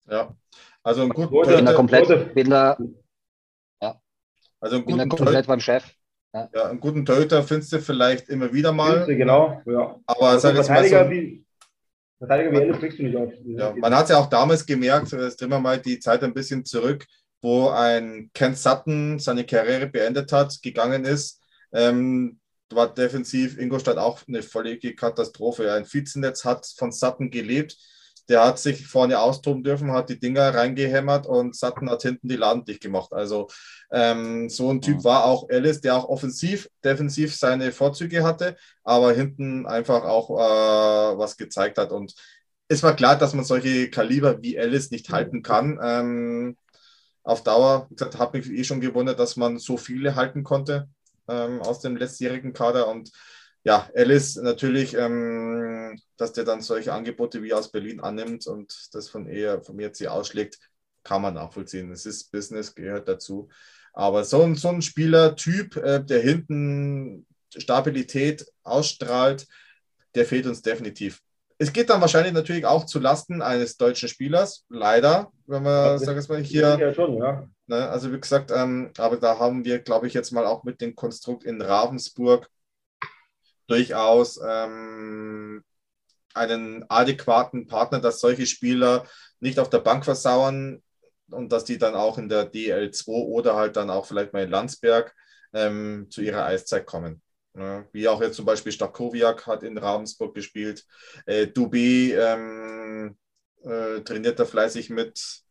Ja, also ein guter Torhüter. Bin da komplett, bin da, ja. Also da guten komplett beim Chef. Ja. ja, einen guten Torhüter findest du vielleicht immer wieder mal. Genau, ja. Aber also sag Verteidiger mal so, wie Verteidiger wie Ellis kriegst du nicht auf. Ja, man hat es ja auch damals gemerkt, das drehen wir mal die Zeit ein bisschen zurück, wo ein Ken Sutton seine Karriere beendet hat, gegangen ist. Ähm, war defensiv Ingolstadt auch eine völlige Katastrophe. Ein Vizenetz hat von Sutton gelebt der hat sich vorne austoben dürfen, hat die Dinger reingehämmert und Sutton hat hinten die Laden dicht gemacht. Also ähm, so ein Typ war auch Alice, der auch offensiv, defensiv seine Vorzüge hatte, aber hinten einfach auch äh, was gezeigt hat. Und es war klar, dass man solche Kaliber wie Alice nicht halten kann. Ähm, auf Dauer, wie gesagt, habe mich eh schon gewundert, dass man so viele halten konnte ähm, aus dem letztjährigen Kader und ja, Alice natürlich, ähm, dass der dann solche Angebote wie aus Berlin annimmt und das von eher vom ERC ausschlägt, kann man nachvollziehen. Es ist Business, gehört dazu. Aber so ein, so ein Spielertyp, äh, der hinten Stabilität ausstrahlt, der fehlt uns definitiv. Es geht dann wahrscheinlich natürlich auch zu Lasten eines deutschen Spielers, leider, wenn wir, sagen wir mal, hier. Ja, schon, ja. Ne, also wie gesagt, ähm, aber da haben wir, glaube ich, jetzt mal auch mit dem Konstrukt in Ravensburg durchaus ähm, einen adäquaten Partner, dass solche Spieler nicht auf der Bank versauern und dass die dann auch in der DL2 oder halt dann auch vielleicht mal in Landsberg ähm, zu ihrer Eiszeit kommen. Ja, wie auch jetzt zum Beispiel Stakowiak hat in Ravensburg gespielt. Äh, Dubi ähm, äh, trainiert da fleißig mit.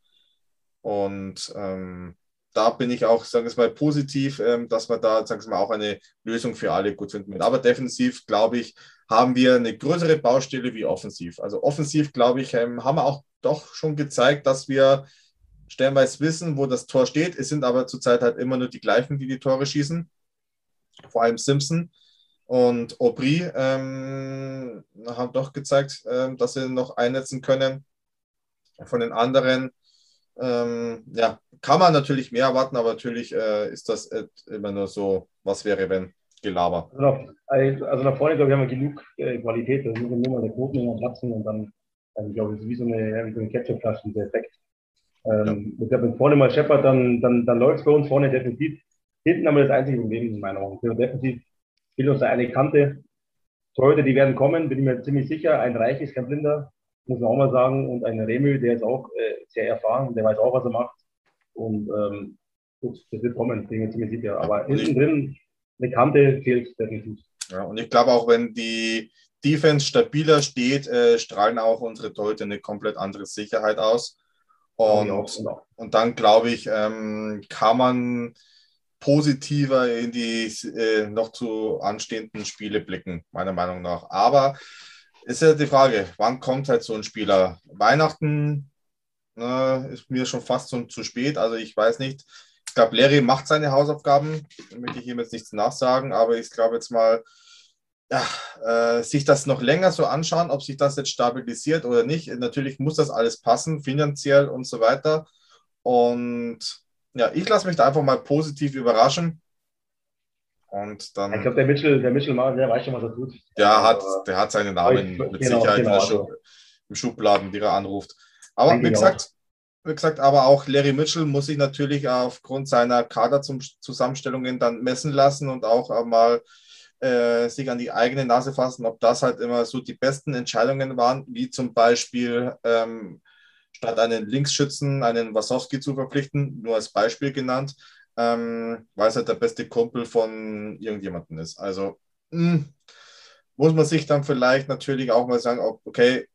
Und ähm, da bin ich auch, sagen wir mal, positiv, ähm, dass wir da, sagen wir mal, auch eine Lösung für alle gut finden. Aber defensiv, glaube ich, haben wir eine größere Baustelle wie offensiv. Also offensiv, glaube ich, ähm, haben wir auch doch schon gezeigt, dass wir stellenweise wissen, wo das Tor steht. Es sind aber zurzeit halt immer nur die gleichen, die die Tore schießen. Vor allem Simpson und Aubry ähm, haben doch gezeigt, ähm, dass sie noch einsetzen können. Von den anderen ähm, ja, kann man natürlich mehr erwarten, aber natürlich äh, ist das immer nur so, was wäre, wenn Gelaber. Also nach, also nach vorne, glaube ich, haben wir genug äh, Qualität. Da müssen nur mal Knoten immer platzen und dann, also, glaube ich, ist wie so eine, ja, wie so eine Ketchupflasche, dieser Effekt. Ähm, ja. Ich glaube, wenn vorne mal scheppert, dann, dann, dann läuft es bei uns vorne definitiv. Hinten haben wir das einzige Problem in meinen Augen. Definitiv fehlt uns eine Kante. Torhüter, die werden kommen, bin ich mir ziemlich sicher. Ein Reich ist kein Blinder muss man auch mal sagen. Und ein Remü, der ist auch äh, sehr erfahren, der weiß auch, was er macht. Und ähm, gut, das wird kommen, bin mir ziemlich sicher. Aber hinten drin eine Kante fehlt definitiv. Ja, und ich glaube auch, wenn die Defense stabiler steht, äh, strahlen auch unsere Torhüter eine komplett andere Sicherheit aus. Und, ja, genau. und dann glaube ich, ähm, kann man positiver in die äh, noch zu anstehenden Spiele blicken, meiner Meinung nach. Aber ist ja die Frage, wann kommt halt so ein Spieler? Weihnachten ne, ist mir schon fast so zu spät, also ich weiß nicht. Ich glaube, Larry macht seine Hausaufgaben, da möchte ich ihm jetzt nichts nachsagen, aber ich glaube jetzt mal, ja, äh, sich das noch länger so anschauen, ob sich das jetzt stabilisiert oder nicht. Natürlich muss das alles passen, finanziell und so weiter. Und ja, ich lasse mich da einfach mal positiv überraschen. Und dann, ich glaube, der Mitchell, der Mitchell der weiß schon, was er tut. Der hat, der hat seinen Namen ich, mit genau, Sicherheit genau, Schub, also. im Schubladen, die er anruft. Aber wie gesagt, wie gesagt, aber auch Larry Mitchell muss sich natürlich aufgrund seiner Kaderzusammenstellungen dann messen lassen und auch mal äh, sich an die eigene Nase fassen, ob das halt immer so die besten Entscheidungen waren, wie zum Beispiel ähm, statt einen Linksschützen, einen Wasowski zu verpflichten, nur als Beispiel genannt, ähm, weil es halt der beste Kumpel von irgendjemandem ist. Also mh, hm, muss man sich dann vielleicht natürlich auch mal sagen, okay,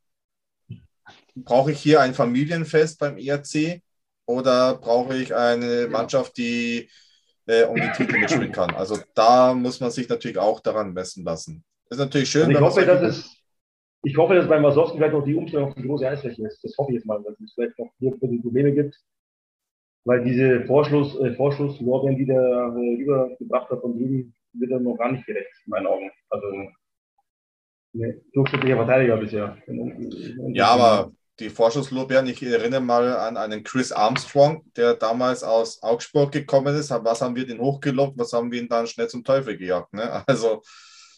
brauche ich hier ein Familienfest beim ERC oder brauche ich eine Mannschaft, die äh, um die Titel mitspielen kann? Also da muss man sich natürlich auch daran messen lassen. Ist natürlich schön. Also ich, hoffe, dass es, ich hoffe, dass beim Masowski vielleicht noch die Umstellung auf die große Eisfläche ist. Das hoffe ich jetzt mal, dass es vielleicht noch hier die Probleme gibt. Weil diese Vorschluss, äh, Vorschlusslorbeeren, die der äh, rübergebracht hat von drüben, wird er noch gar nicht gerecht, in meinen Augen. Also ne, durchschnittlicher Verteidiger bisher. Ja, aber die Vorschusslorbeeren, ich erinnere mal an einen Chris Armstrong, der damals aus Augsburg gekommen ist. Was haben wir den hochgelockt, was haben wir ihn dann schnell zum Teufel gejagt? Ne? Also,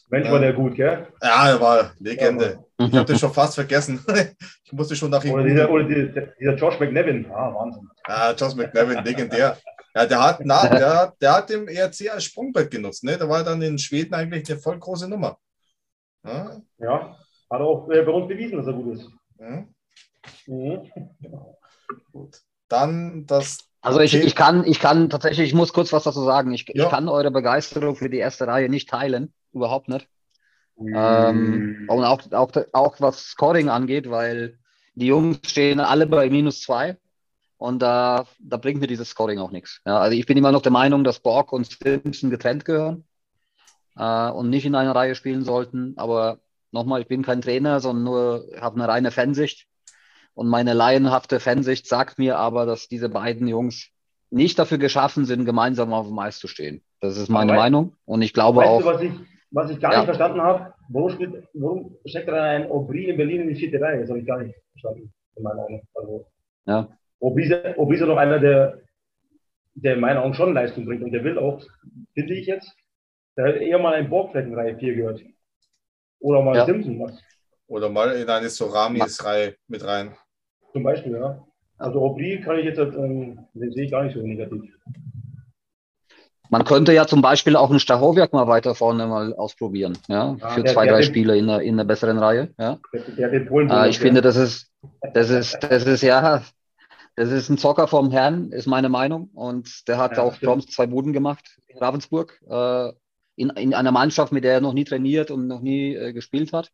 Mensch, war der gut, gell? Ja, er war Legende. Ja, ich habe den schon fast vergessen. ich musste schon nach ihm. Oder dieser, oder dieser, dieser Josh McNevin. Ah, Wahnsinn. Ja, Josh McNevin, legendär. Ja, der hat, na, der, der hat dem ERC als Sprungbrett genutzt. Ne? Der war dann in Schweden eigentlich eine voll große Nummer. Ja, ja hat auch äh, bei uns bewiesen, dass er gut ist. Mhm. Mhm. Genau. Gut. Dann das. Also ich, ich, kann, ich kann tatsächlich, ich muss kurz was dazu sagen. Ich, ja. ich kann eure Begeisterung für die erste Reihe nicht teilen. Überhaupt nicht. Mhm. Ähm, und auch, auch, auch was Scoring angeht, weil die Jungs stehen alle bei minus zwei. Und da, da bringt mir dieses Scoring auch nichts. Ja, also ich bin immer noch der Meinung, dass Borg und Simpson getrennt gehören äh, und nicht in einer Reihe spielen sollten. Aber nochmal, ich bin kein Trainer, sondern nur habe eine reine Fansicht. Und meine laienhafte Fansicht sagt mir aber, dass diese beiden Jungs nicht dafür geschaffen sind, gemeinsam auf dem Eis zu stehen. Das ist meine aber Meinung. Und ich glaube weißt auch. Du, was, ich, was ich gar ja. nicht verstanden habe, warum, spielt, warum steckt da ein Aubry in Berlin in die vierte Reihe? Das habe ich gar nicht verstanden, in meiner Meinung. Also, ja. Aubry, Aubry ist doch einer, der, der in meinen Augen schon Leistung bringt. Und der will auch, finde ich jetzt, der hat eher mal ein Borgfleck in Reihe 4 gehört. Oder mal ja. Simpson. Was. Oder mal in eine Soramis-Reihe mit rein. Zum Beispiel, ja. Also Aubry kann ich jetzt, ähm, den sehe ich gar nicht so negativ. Man könnte ja zum Beispiel auch einen Stachowiak mal weiter vorne mal ausprobieren, ja, ja für der, zwei, der drei Spiele in der, in der besseren Reihe, ja. Der, äh, ich finde, das ist, das ist, das ist ja, das ist ein Zocker vom Herrn, ist meine Meinung. Und der hat ja, auch Proms zwei Buden gemacht in Ravensburg, äh, in, in einer Mannschaft, mit der er noch nie trainiert und noch nie äh, gespielt hat.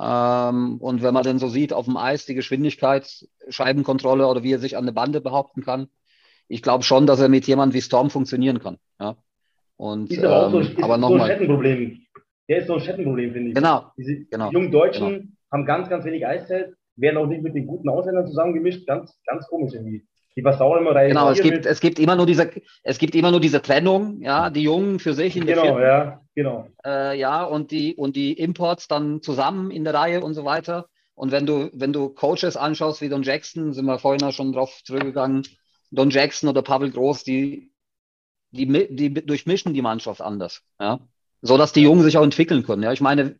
Ähm, und wenn man dann so sieht auf dem Eis, die Geschwindigkeit, Scheibenkontrolle oder wie er sich an der Bande behaupten kann, ich glaube schon, dass er mit jemandem wie Storm funktionieren kann. Ja. Und, ist aber auch so, ähm, aber so ein Schattenproblem. Der ist so ein Schattenproblem, finde ich. Genau. Diese genau. jungen Deutschen genau. haben ganz, ganz wenig Eiszeit, werden auch nicht mit den guten Ausländern zusammengemischt. Ganz, ganz komisch irgendwie. Die versauen immer rein. Genau, es gibt, es gibt immer nur diese, es gibt immer nur diese Trennung, ja, die Jungen für sich in der Genau, Firma. ja, genau. Äh, ja, und die, und die Imports dann zusammen in der Reihe und so weiter. Und wenn du, wenn du Coaches anschaust wie Don Jackson, sind wir vorhin schon drauf zurückgegangen, Don Jackson oder Pavel Groß, die, die, die durchmischen die Mannschaft anders, ja. So dass die Jungen sich auch entwickeln können. Ja, ich meine,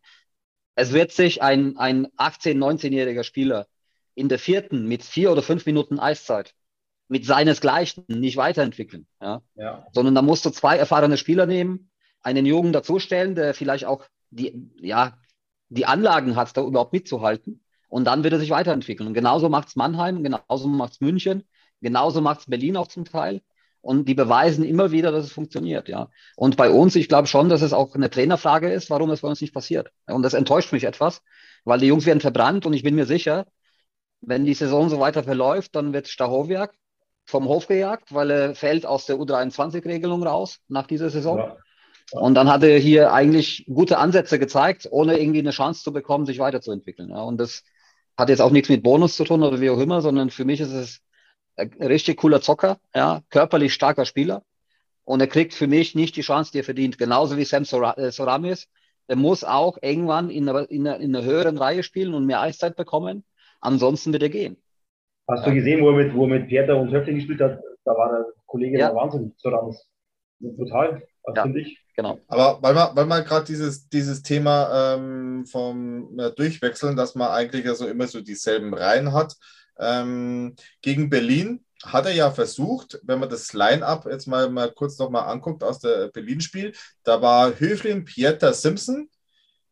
es wird sich ein, ein 18-, 19-jähriger Spieler in der vierten mit vier oder fünf Minuten Eiszeit mit seinesgleichen nicht weiterentwickeln. Ja? ja. Sondern da musst du zwei erfahrene Spieler nehmen, einen Jungen dazustellen, der vielleicht auch die, ja, die Anlagen hat, da überhaupt mitzuhalten. Und dann wird er sich weiterentwickeln. Und genauso macht es Mannheim, genauso macht es München, genauso macht es Berlin auch zum Teil. Und die beweisen immer wieder, dass es funktioniert, ja. Und bei uns, ich glaube schon, dass es auch eine Trainerfrage ist, warum es bei uns nicht passiert. Und das enttäuscht mich etwas, weil die Jungs werden verbrannt und ich bin mir sicher, wenn die Saison so weiter verläuft, dann wird Stachowiak vom Hof gejagt, weil er fällt aus der U23-Regelung raus nach dieser Saison. Ja. Und dann hat er hier eigentlich gute Ansätze gezeigt, ohne irgendwie eine Chance zu bekommen, sich weiterzuentwickeln. Ja, und das hat jetzt auch nichts mit Bonus zu tun oder wie auch immer, sondern für mich ist es richtig cooler Zocker, ja, körperlich starker Spieler. Und er kriegt für mich nicht die Chance, die er verdient. Genauso wie Sam äh, Soramis. Er muss auch irgendwann in einer, in, einer, in einer höheren Reihe spielen und mehr Eiszeit bekommen. Ansonsten wird er gehen. Hast du gesehen, wo er mit, wo er mit Pieter und Höfling gespielt hat? Da war der Kollege ja. der Wahnsinn. So Total, ja, finde ich. Genau. Aber weil man, weil man gerade dieses, dieses Thema ähm, vom äh, Durchwechseln, dass man eigentlich also immer so dieselben Reihen hat. Ähm, gegen Berlin hat er ja versucht, wenn man das Line-Up jetzt mal, mal kurz nochmal anguckt aus der Berlin-Spiel, da war Höflin, Pieter, Simpson,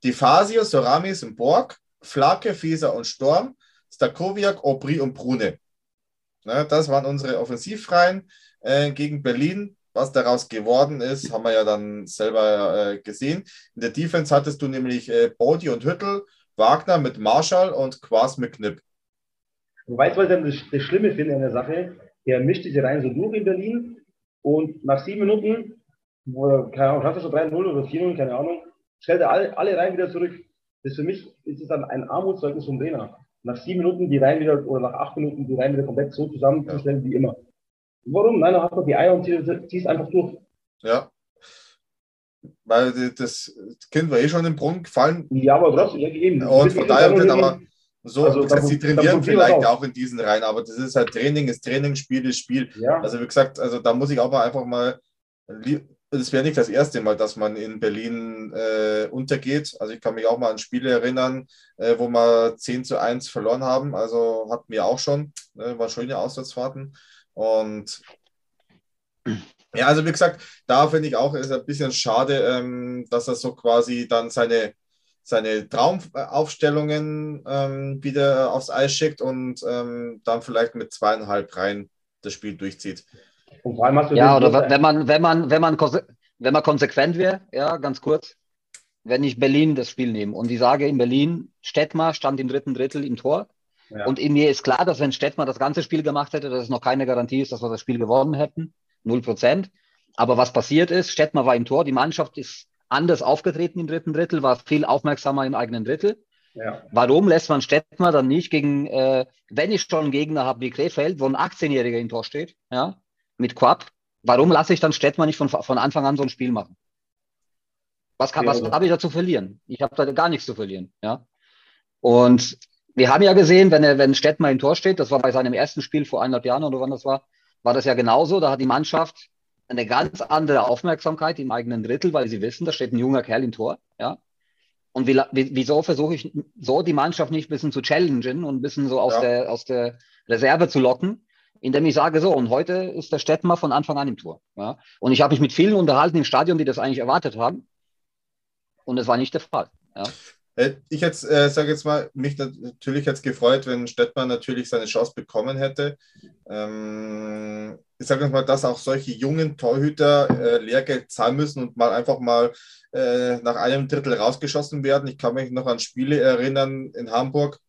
Di Fasio, Soramis und Borg, Flake, Fieser und Storm, Stakowiak, Aubry und Brune. Na, das waren unsere Offensivreihen äh, gegen Berlin. Was daraus geworden ist, haben wir ja dann selber äh, gesehen. In der Defense hattest du nämlich äh, Bodi und Hüttel, Wagner mit Marshall und Quas mit Knipp. Du weißt, was ich dann das, das Schlimme finde an der Sache? Er mischt diese Reihen so durch in Berlin und nach sieben Minuten, wo, keine Ahnung, hast du schon 3-0 oder 4-0, keine Ahnung, stellt er alle, alle Reihen wieder zurück. Das für mich ist es dann ein Armutszeugnis vom Trainer. Nach sieben Minuten die Reihen wieder, oder nach acht Minuten die Reihen wieder komplett so zusammenzustellen ja. wie immer. Warum? Nein, dann hast du die Eier und ziehst einfach durch. Ja. Weil das Kind war eh schon im Brunnen gefallen. Ja, aber trotzdem, ja, eben. Und von daher wird aber so, also, gesagt, sie trainieren vielleicht auch in diesen Reihen, aber das ist halt Training, ist Training, Spiel ist Spiel. Ja. Also wie gesagt, also da muss ich auch mal einfach mal, es wäre nicht das erste Mal, dass man in Berlin äh, untergeht. Also ich kann mich auch mal an Spiele erinnern, äh, wo wir 10 zu 1 verloren haben. Also hatten wir auch schon, äh, waren schöne Auswärtsfahrten. Und ja, also wie gesagt, da finde ich auch, ist ein bisschen schade, ähm, dass er so quasi dann seine, seine Traumaufstellungen ähm, wieder aufs Eis schickt und ähm, dann vielleicht mit zweieinhalb Reihen das Spiel durchzieht. Und vor allem hast du ja, oder wenn man, wenn man, wenn man, wenn man konsequent wäre, ja, ganz kurz, wenn ich Berlin das Spiel nehme und ich sage in Berlin, Stettmar stand im dritten Drittel im Tor, und in mir ist klar, dass wenn Stettmann das ganze Spiel gemacht hätte, dass es noch keine Garantie ist, dass wir das Spiel gewonnen hätten. Null Prozent. Aber was passiert ist, Stettmann war im Tor, die Mannschaft ist anders aufgetreten im dritten Drittel, war viel aufmerksamer im eigenen Drittel. Ja. Warum lässt man Stettmann dann nicht gegen, äh, wenn ich schon einen Gegner habe wie Krefeld, wo ein 18-Jähriger im Tor steht, ja, mit Quab, warum lasse ich dann Stettmann nicht von, von Anfang an so ein Spiel machen? Was, kann, ja, was habe ich da zu verlieren? Ich habe da gar nichts zu verlieren, ja. Und wir haben ja gesehen, wenn er, wenn Stettmer im Tor steht, das war bei seinem ersten Spiel vor eineinhalb Jahren oder wann das war, war das ja genauso. Da hat die Mannschaft eine ganz andere Aufmerksamkeit im eigenen Drittel, weil sie wissen, da steht ein junger Kerl im Tor, ja. Und wie, wieso versuche ich so die Mannschaft nicht ein bisschen zu challengen und ein bisschen so aus, ja. der, aus der Reserve zu locken, indem ich sage, so, und heute ist der Stettmer von Anfang an im Tor. Ja? Und ich habe mich mit vielen unterhalten im Stadion, die das eigentlich erwartet haben. Und es war nicht der Fall. Ja? Äh, ich jetzt äh, sage jetzt mal, mich natürlich jetzt gefreut, wenn Stettmann natürlich seine Chance bekommen hätte. Ähm, ich sage mal, dass auch solche jungen Torhüter äh, Lehrgeld zahlen müssen und mal einfach mal äh, nach einem Drittel rausgeschossen werden. Ich kann mich noch an Spiele erinnern in Hamburg,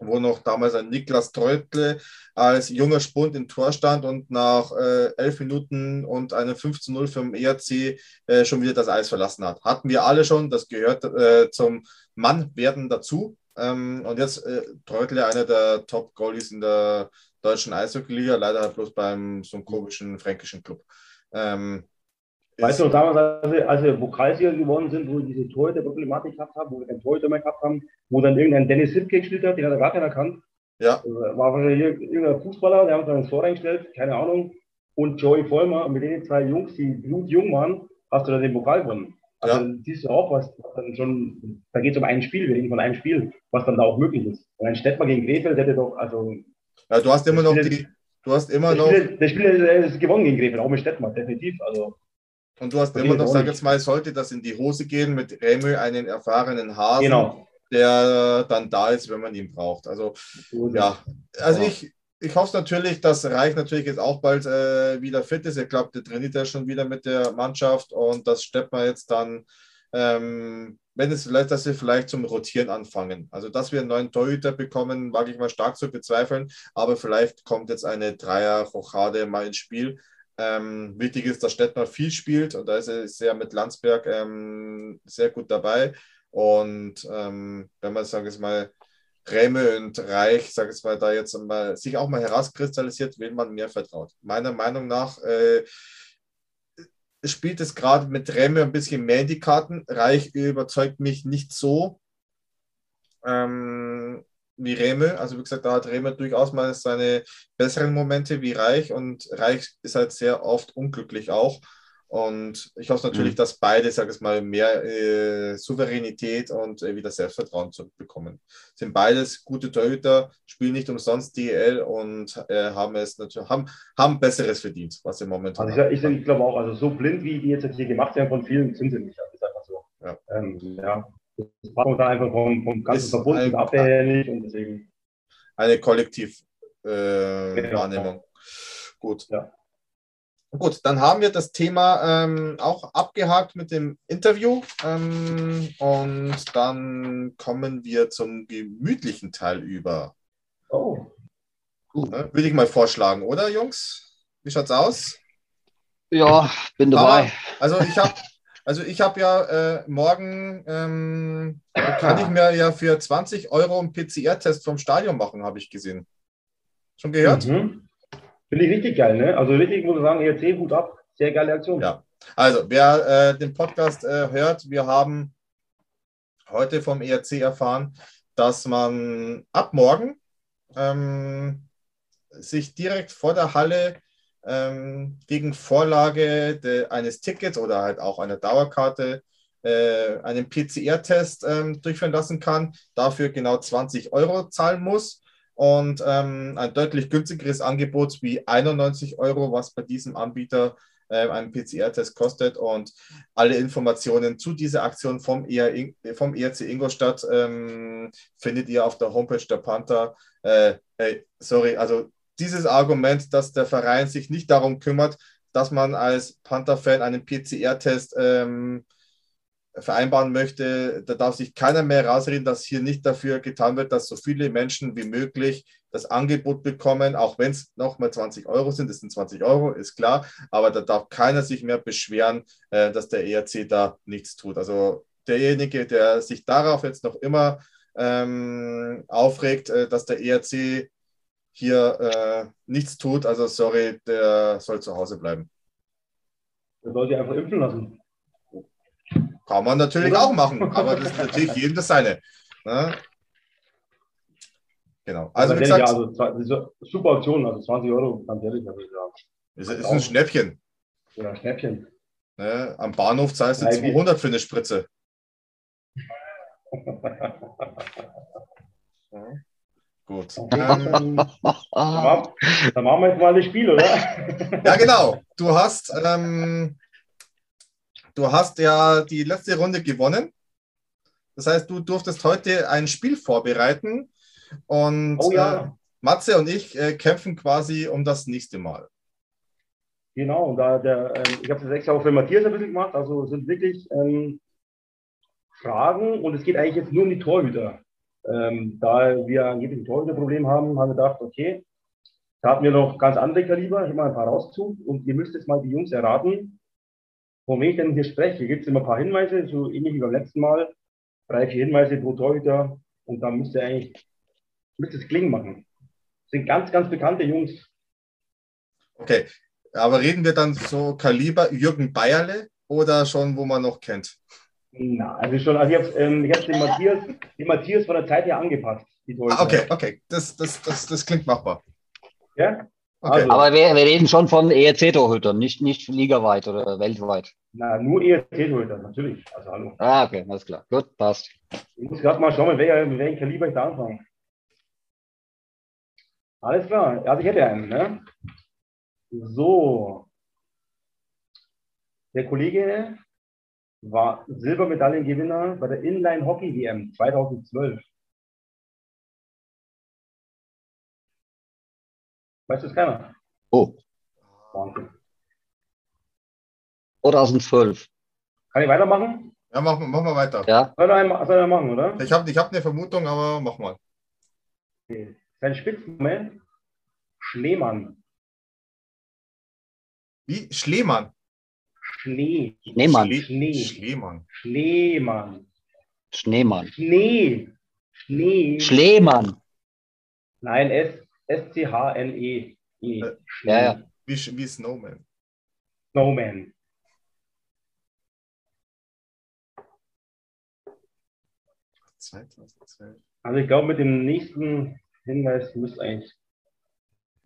wo noch damals ein Niklas Treutle als junger Spund im Tor stand und nach äh, elf Minuten und einem 15-0 für den ERC äh, schon wieder das Eis verlassen hat. Hatten wir alle schon, das gehört äh, zum Mannwerden dazu. Ähm, und jetzt äh, Treutle, einer der Top-Goalies in der deutschen Eishockey-Liga, leider bloß beim so komischen fränkischen Club. Ähm, Weißt du, damals, als wir, als wir Pokalsieger geworden sind, wo wir diese Torhüter-Problematik gehabt haben, wo wir keinen Torhüter mehr gehabt haben, wo dann irgendein Dennis Hipke gespielt hat, den hat er gar keiner erkannt. Ja. Äh, war wahrscheinlich irgendein Fußballer, der hat dann ins Tor reingestellt, keine Ahnung. Und Joey Vollmer, mit den zwei Jungs, die blutjung waren, hast du dann den Pokal gewonnen. Also ja. siehst du auch, was dann schon, da geht es um ein Spiel, wir reden von einem Spiel, was dann da auch möglich ist. Und ein Stettmer gegen Krefeld hätte doch, also. Ja, du hast immer noch die, du hast immer noch. Spiel, der Spiel ist gewonnen gegen Krefeld, auch mit Stettmer, definitiv. Also. Und du hast immer noch, sag jetzt mal, sollte das in die Hose gehen, mit Remö einen erfahrenen Hasen, genau. der dann da ist, wenn man ihn braucht. Also, ja, also ich, ich hoffe natürlich, dass Reich natürlich jetzt auch bald äh, wieder fit ist. Ich glaube, der trainiert ja schon wieder mit der Mannschaft und das Steppmer jetzt dann, ähm, wenn es vielleicht, dass wir vielleicht zum Rotieren anfangen. Also, dass wir einen neuen Torhüter bekommen, wage ich mal stark zu bezweifeln, aber vielleicht kommt jetzt eine Dreier-Rochade mal ins Spiel. Ähm, wichtig ist, dass Stettner viel spielt und da ist er sehr mit Landsberg ähm, sehr gut dabei. Und ähm, wenn man, sagen wir mal, Reme und Reich, sage ich mal, da jetzt mal sich auch mal herauskristallisiert, wem man mehr vertraut. Meiner Meinung nach äh, spielt es gerade mit Reme ein bisschen mehr in die Karten. Reich überzeugt mich nicht so. Ähm, wie Reme. Also wie gesagt, da hat Reme durchaus mal seine besseren Momente wie Reich und Reich ist halt sehr oft unglücklich auch. Und ich hoffe natürlich, mhm. dass beide, sage ich mal, mehr äh, Souveränität und äh, wieder Selbstvertrauen zurückbekommen. Sind beides gute Torhüter, spielen nicht umsonst DL und äh, haben es natürlich haben, haben besseres verdient, was sie momentan. Also ich, ich, ich glaube auch, also so blind wie die jetzt hier gemacht werden von vielen sind sie nicht. Das ist einfach so. Ja. Ähm, ja das war uns einfach vom, vom ganzen Verbund und Abwehr her nicht und deswegen. eine Kollektivwahrnehmung. Äh, Gut. Ja. Gut, dann haben wir das Thema ähm, auch abgehakt mit dem Interview ähm, und dann kommen wir zum gemütlichen Teil über. Oh. Uh. Würde ich mal vorschlagen, oder Jungs? Wie schaut's aus? Ja, bin dabei. Aber, also ich habe also ich habe ja äh, morgen, ähm, kann ich mir ja für 20 Euro einen PCR-Test vom Stadion machen, habe ich gesehen. Schon gehört? Mhm. Finde ich richtig geil, ne? Also richtig, muss ich sagen, ERC, gut ab. Sehr geile Aktion. Ja, also wer äh, den Podcast äh, hört, wir haben heute vom ERC erfahren, dass man ab morgen ähm, sich direkt vor der Halle ähm, gegen Vorlage de, eines Tickets oder halt auch einer Dauerkarte äh, einen PCR-Test ähm, durchführen lassen kann, dafür genau 20 Euro zahlen muss und ähm, ein deutlich günstigeres Angebot wie 91 Euro, was bei diesem Anbieter äh, einen PCR-Test kostet. Und alle Informationen zu dieser Aktion vom, ER, vom ERC Ingolstadt ähm, findet ihr auf der Homepage der Panther. Äh, hey, sorry, also dieses Argument, dass der Verein sich nicht darum kümmert, dass man als Panther-Fan einen PCR-Test ähm, vereinbaren möchte, da darf sich keiner mehr rausreden, dass hier nicht dafür getan wird, dass so viele Menschen wie möglich das Angebot bekommen, auch wenn es nochmal 20 Euro sind, das sind 20 Euro, ist klar, aber da darf keiner sich mehr beschweren, äh, dass der ERC da nichts tut. Also derjenige, der sich darauf jetzt noch immer ähm, aufregt, äh, dass der ERC hier äh, nichts tut, also sorry, der soll zu Hause bleiben. Der soll sich einfach impfen lassen. Kann man natürlich auch machen, aber das ist natürlich jedem das seine. Ne? Genau. Also, wie gesagt, ja, also, super Aktion, also 20 Euro, ganz ehrlich. Also, ja. Ist, ist ein Schnäppchen. Ja, Schnäppchen. Ne? Am Bahnhof zahlst du 200 für eine Spritze. ja. Gut. Ähm, dann machen wir jetzt mal das Spiel, oder? ja, genau. Du hast ähm, Du hast ja die letzte Runde gewonnen. Das heißt, du durftest heute ein Spiel vorbereiten und oh ja. äh, Matze und ich äh, kämpfen quasi um das nächste Mal. Genau, und da der, äh, ich habe das extra auch für Matthias ein bisschen gemacht. Also sind wirklich ähm, Fragen und es geht eigentlich jetzt nur um die Torhüter. Ähm, da wir angeblich ein Torhüterproblem haben, haben wir gedacht, okay, da hatten wir noch ganz andere Kaliber. Ich habe mal ein paar rausgezogen und ihr müsst jetzt mal die Jungs erraten, von wem ich denn hier spreche, gibt es immer ein paar Hinweise, so ähnlich wie beim letzten Mal. Drei, vier Hinweise pro Torhüter und dann müsste eigentlich müsste es klingen machen. Das sind ganz, ganz bekannte Jungs. Okay, aber reden wir dann so Kaliber Jürgen Bayerle oder schon, wo man noch kennt? Na, also schon, also ich habe ähm, hab den, Matthias, den Matthias von der Zeit her angepasst. Ah, okay, okay, das, das, das, das klingt machbar. Ja? Okay. Also, Aber wir, wir, reden schon von ERC-Torhütern, nicht, nicht ligaweit oder weltweit. Na, nur ERC-Torhüter, natürlich. Also, hallo. Ah, okay, alles klar. Gut, passt. Ich muss gerade mal schauen, mit, welcher, mit welchem Kaliber ich da anfange. Alles klar, also ich hätte einen. Ne? So. Der Kollege war Silbermedaillengewinner bei der Inline Hockey WM 2012. Weiß das keiner? Oh. Wahnsinn. 2012. Kann ich weitermachen? Ja, mach, mach mal weiter. Ja. Soll er, soll er machen, oder? Ich habe ich hab eine Vermutung, aber mach mal. Okay. Sein Spitzname? Schneemann. Wie? Schleemann? Schnee. Schneemann. Schnee. Schleemann. Schneemann. Schneemann. Schnee. Schnee. Schleemann. Nein, S. S-C-H-N-E. -E. Äh, ja, ja. Wie, wie Snowman. Snowman. Also ich glaube, mit dem nächsten Hinweis müsste eigentlich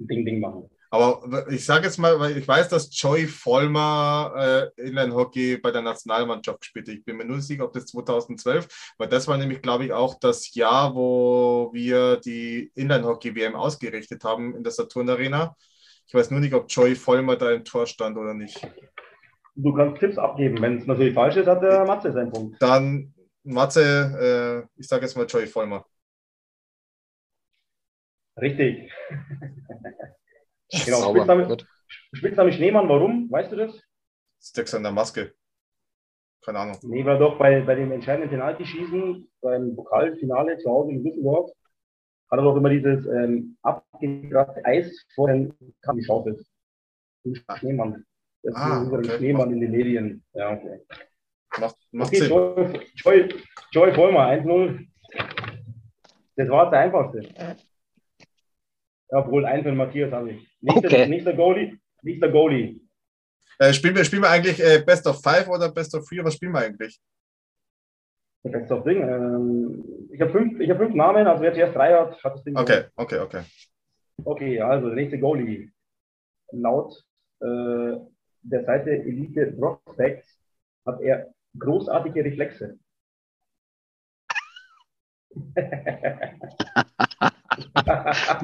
ein Ding Ding machen. Aber ich sage jetzt mal, weil ich weiß, dass Joy Vollmer äh, Inline-Hockey bei der Nationalmannschaft gespielt hat. Ich bin mir nur sicher, ob das 2012, weil das war nämlich, glaube ich, auch das Jahr, wo wir die Inline-Hockey-WM ausgerichtet haben in der Saturn Arena. Ich weiß nur nicht, ob Joy Vollmer da im Tor stand oder nicht. Du kannst Tipps abgeben. Wenn es natürlich falsch ist, hat der Matze seinen Punkt. Dann Matze, äh, ich sage jetzt mal Joy Vollmer. Richtig. genau, Sauber, Spitzname, gut. Spitzname Schneemann, warum? Weißt du das? Sticks an der Maske. Keine Ahnung. Nee, war doch bei, bei dem entscheidenden Penalty-Schießen beim Pokalfinale zu Hause in Düsseldorf, hat er doch immer dieses ähm, abgekratzte Eis vor den Kamm geschaufelt. Schneemann. Das Ah, ist unser okay. Schneemann in den Medien. Ja, okay. Macht, macht Okay, Sinn. Joy, Joy, Joy Vollmer, 1-0. Das war der einfachste. Ja, wohl ein für Matthias habe ich. Nächster, Okay. nächster Goalie. Nächster Goalie. Äh, spielen, wir, spielen wir eigentlich äh, Best of Five oder Best of Three? Was spielen wir eigentlich? Ist das Ding. Ähm, ich habe fünf, ich hab fünf Namen, also wer zuerst drei hat, hat das Ding. Okay, okay, okay. Okay, also der nächste Goalie. Laut äh, der Seite Elite Prospects hat er großartige Reflexe.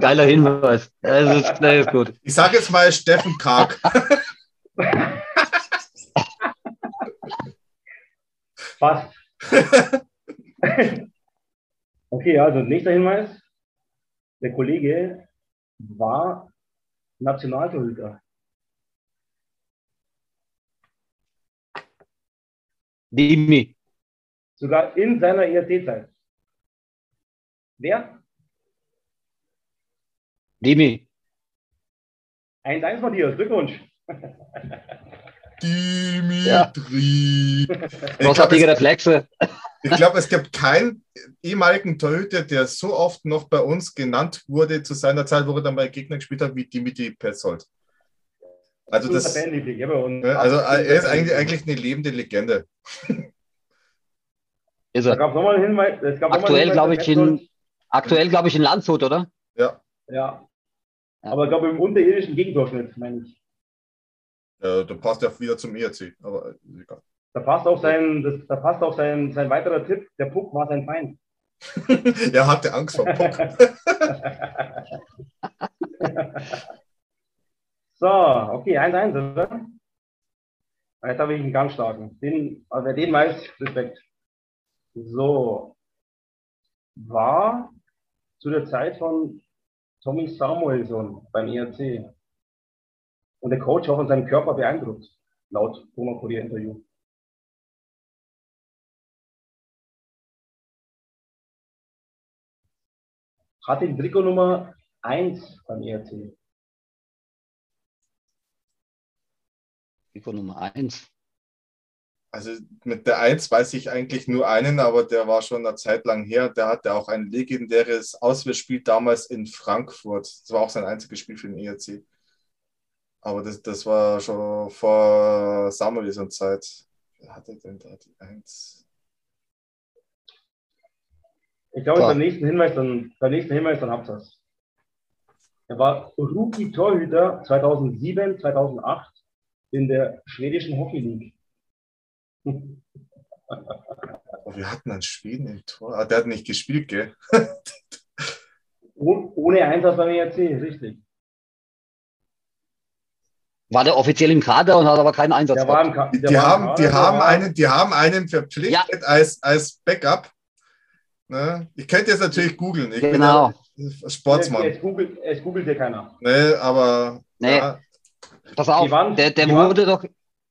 Geiler Hinweis. Das ist, das ist gut. Ich sage jetzt mal Steffen Karg. Fast. okay, also nächster Hinweis. Der Kollege war Nationaltorhüter. Dimi. Sogar in seiner ERC-Zeit. Wer? Dimi. 1-1 Matthias, Glückwunsch. Dimitri. Ich glaube, Großartige es, Reflexe. ich glaub, es gibt keinen ehemaligen Torhüter, der so oft noch bei uns genannt wurde zu seiner Zeit, wo er dann bei Gegner gespielt hat, wie Dimitri Petzold. Also, das, also äh, er ist eigentlich, eigentlich eine lebende Legende. Ist er. Hinweis. Aktuell, glaube ich, in, aktuell, glaube ich, in Landshut, oder? Ja, Ja. Ja. Aber ich glaube im unterirdischen Gegendurchschnitt, meine ich. äh, da passt er wieder zum ERC. Aber egal. Da passt auch sein, das, da passt auch sein, sein weiterer Tipp, der Puck war sein Feind. er hatte Angst vor Puck. So, okay, 1-1, oder? Jetzt habe ich einen ganz starken. Den, also wer den weiß, Respekt. So. War zu der Zeit von Tommy Samuelson beim ERC. Und der Coach war von seinem Körper beeindruckt, laut Thomas Kurier Interview. Hatte die Trikot Nummer 1 beim ERC. Trikot Nummer 1. Also mit der Eins weiß ich eigentlich nur einen, aber der war schon eine Zeit lang her. Der hatte auch ein legendäres Auswärtsspiel damals in Frankfurt. Das war auch sein einziges Spiel für den ERC. Aber das, das war schon vor Samuelson Zeit. Wer hatte denn da die Eins? Ich glaube, beim nächsten Hinweis, dann, beim nächsten Hinweis, dann habt ihr es. Er war Rookie-Torhüter 2007, 2008 in der schwedischen Hockey League. Wir hatten einen Schweden im Tor. Ah, der hat nicht gespielt, gell? Oh- Ohne Einsatz beim ERC, richtig. War der offiziell im Kader und hat aber keinen Einsatz Der war gehabt. im Ka Die, haben, Kader, die, der haben war- einen, die haben einen verpflichtet als, als Backup. Ne? Ich könnte jetzt natürlich googeln. Ich Genau. bin ja Sportsmann. Es googelt, es googelt dir keiner. Ne, aber Nee. ja, Pass auf, waren- der, der wurde doch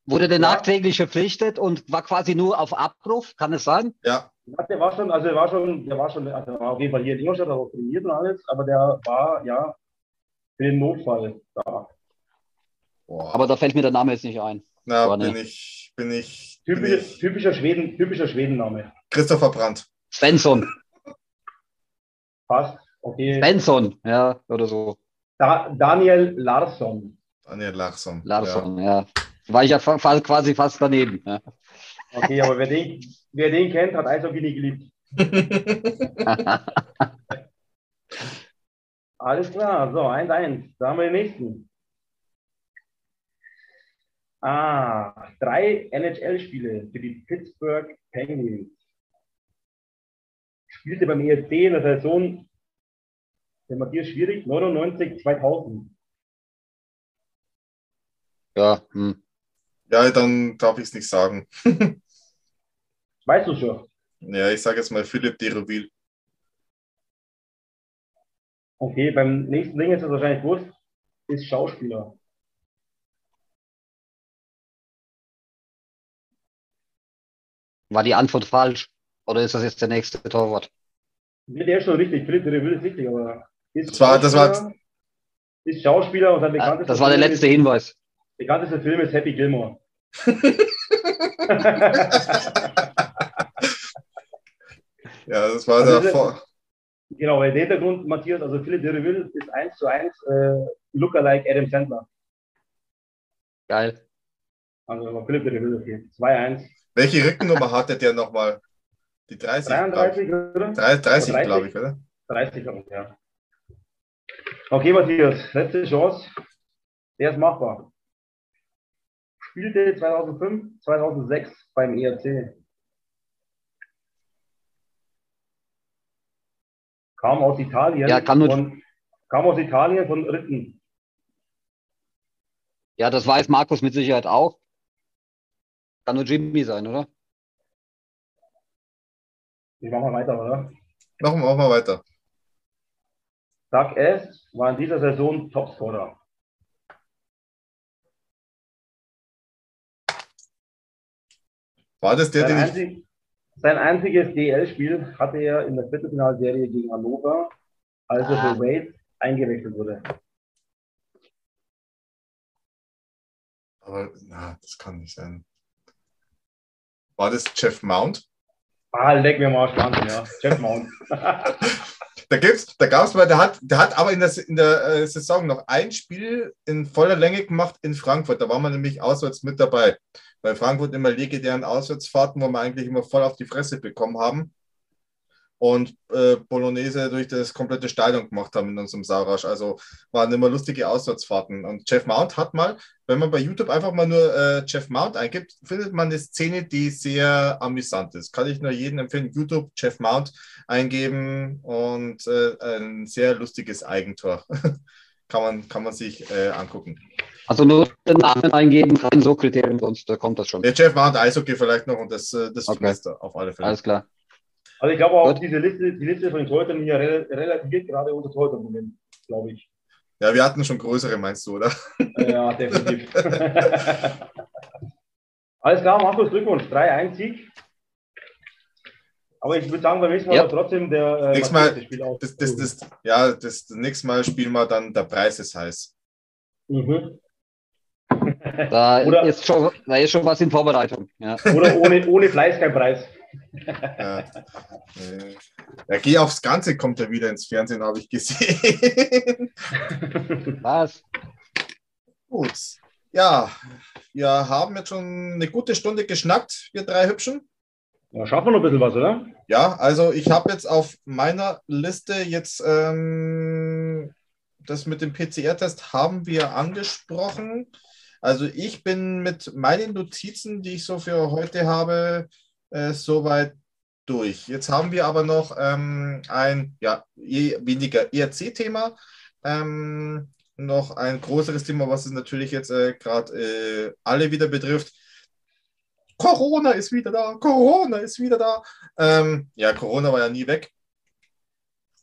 wurde der Ja. nachträglich verpflichtet und war quasi nur auf Abruf, kann es sein? ja, Ja, Der war schon, also der war schon, der war schon, also der war auf jeden Fall hier in Ingolstadt, hat auch trainiert und alles, aber der war ja für den Notfall da. boah. Aber da fällt mir der Name jetzt nicht ein. Na, Boah, bin nee. ich, bin ich, bin Typischer, ich typischer Schweden, typischer Schwedenname. Christopher Brandt. Svensson. Passt. Okay. Svensson, ja, oder so. Da, Daniel Larsson. Daniel Larsson. Larsson, ja. War ich ja quasi fast daneben. Ja. Okay, aber wer den, wer den kennt, hat Eishockey nie geliebt. Alles klar, so, 1-1. Da haben wir den nächsten. Ah, drei NHL-Spiele für die Pittsburgh Penguins. Spielte beim ERC in der Saison, der Matthias schwierig, 99, 2000. ja hm. Ja, dann darf ich es nicht sagen. Weißt du schon? Ja, ich sage jetzt mal Philipp de Rouville. Okay, beim nächsten Ding ist es wahrscheinlich gewusst, ist Schauspieler. War die Antwort falsch? Oder ist das jetzt der nächste Torwart? Nee, Der ist schon richtig, Philipp Will ist richtig, aber ist Das war- das war- ist Schauspieler und sein bekanntester Das war der letzte Hinweis. Bekanntester Film ist Happy Gilmore. Ja, das war Also der Vor Genau, weil der Hintergrund, Matthias, also Philipp Will ist 1 zu 1 äh, Lookalike Adam Sandler. Geil. Also Philipp Will, okay. 2-1. Welche Rückennummer hatte der nochmal? Die 30? glaub 33, ich. oder? Drei- 30, 30? glaube ich, oder? 30 herum, ja. Okay, Matthias, letzte Chance. Der ist machbar. Spielte 2005, 2006 beim ERC. Kam aus Italien. Ja, kann nur- von, kam aus Italien von Ritten. Ja, das weiß Markus mit Sicherheit auch. Kann nur Jimmy sein, oder? Ich mach mal weiter, oder? Machen wir auch mal weiter. Doug S. war in dieser Saison Topscorer. War das der, Sein, den ich. einzig, sein einziges DL-Spiel hatte er in der Viertelfinalserie gegen Hannover, als er Ah. für Wade eingewechselt wurde. Aber na, das kann nicht sein. War das Jeff Mount? Ah, leck mir mal Wahnsinn, ja. Jeff Mount. Da gibt's, da gab es mal, der hat, der hat aber in der, in der äh, Saison noch ein Spiel in voller Länge gemacht in Frankfurt. Da war man nämlich auswärts mit dabei. Weil Frankfurt immer legendären Auswärtsfahrten, wo wir eigentlich immer voll auf die Fresse bekommen haben. Und äh, Bolognese durch das komplette Stadion gemacht haben in unserem Saurasch. Also waren immer lustige Auswärtsfahrten. Und Jeff Mount hat mal, wenn man bei YouTube einfach mal nur äh, Jeff Mount eingibt, findet man eine Szene, die sehr amüsant ist. Kann ich nur jedem empfehlen. YouTube Jeff Mount eingeben und äh, ein sehr lustiges Eigentor. kann, man, kann man sich äh, angucken. Also nur den Namen eingeben, kein so Kriterium, sonst kommt das schon. Der Jeff Mount, Eishockey vielleicht noch und das, äh, das Okay. Meister auf alle Fälle. Alles klar. Also ich glaube auch Gut. diese Liste, die Liste von den Torhütern hier rel relativiert gerade unser Torhüter-Moment, glaube ich. Ja, wir hatten schon größere, meinst du, oder? Ja, definitiv. Alles klar, Markus, Glückwunsch. 3-1-Sieg. Aber ich würde sagen, beim nächsten Mal Ja. trotzdem der äh, Mal- das Spiel aus. Das, das, das, ja, das, das nächste Mal spielen wir dann Der Preis ist heiß. Mhm. Da, Oder- ist schon, da ist schon was in Vorbereitung. Ja. Oder ohne, ohne Fleiß kein Preis. Ja, ja, Geh aufs Ganze kommt er wieder ins Fernsehen, habe ich gesehen. Was? Gut. Ja, wir haben jetzt schon eine gute Stunde geschnackt, wir drei Hübschen. Ja, schaffen wir noch ein bisschen was, oder? Ja, also ich habe jetzt auf meiner Liste jetzt ähm, das mit dem PCR-Test haben wir angesprochen. Also ich bin mit meinen Notizen, die ich so für heute habe, äh, soweit durch. Jetzt haben wir aber noch ähm, ein ja, eh weniger ERC-Thema. Ähm, noch ein größeres Thema, was es natürlich jetzt äh, gerade äh, alle wieder betrifft. Corona ist wieder da, Corona ist wieder da. Ähm, ja, Corona war ja nie weg.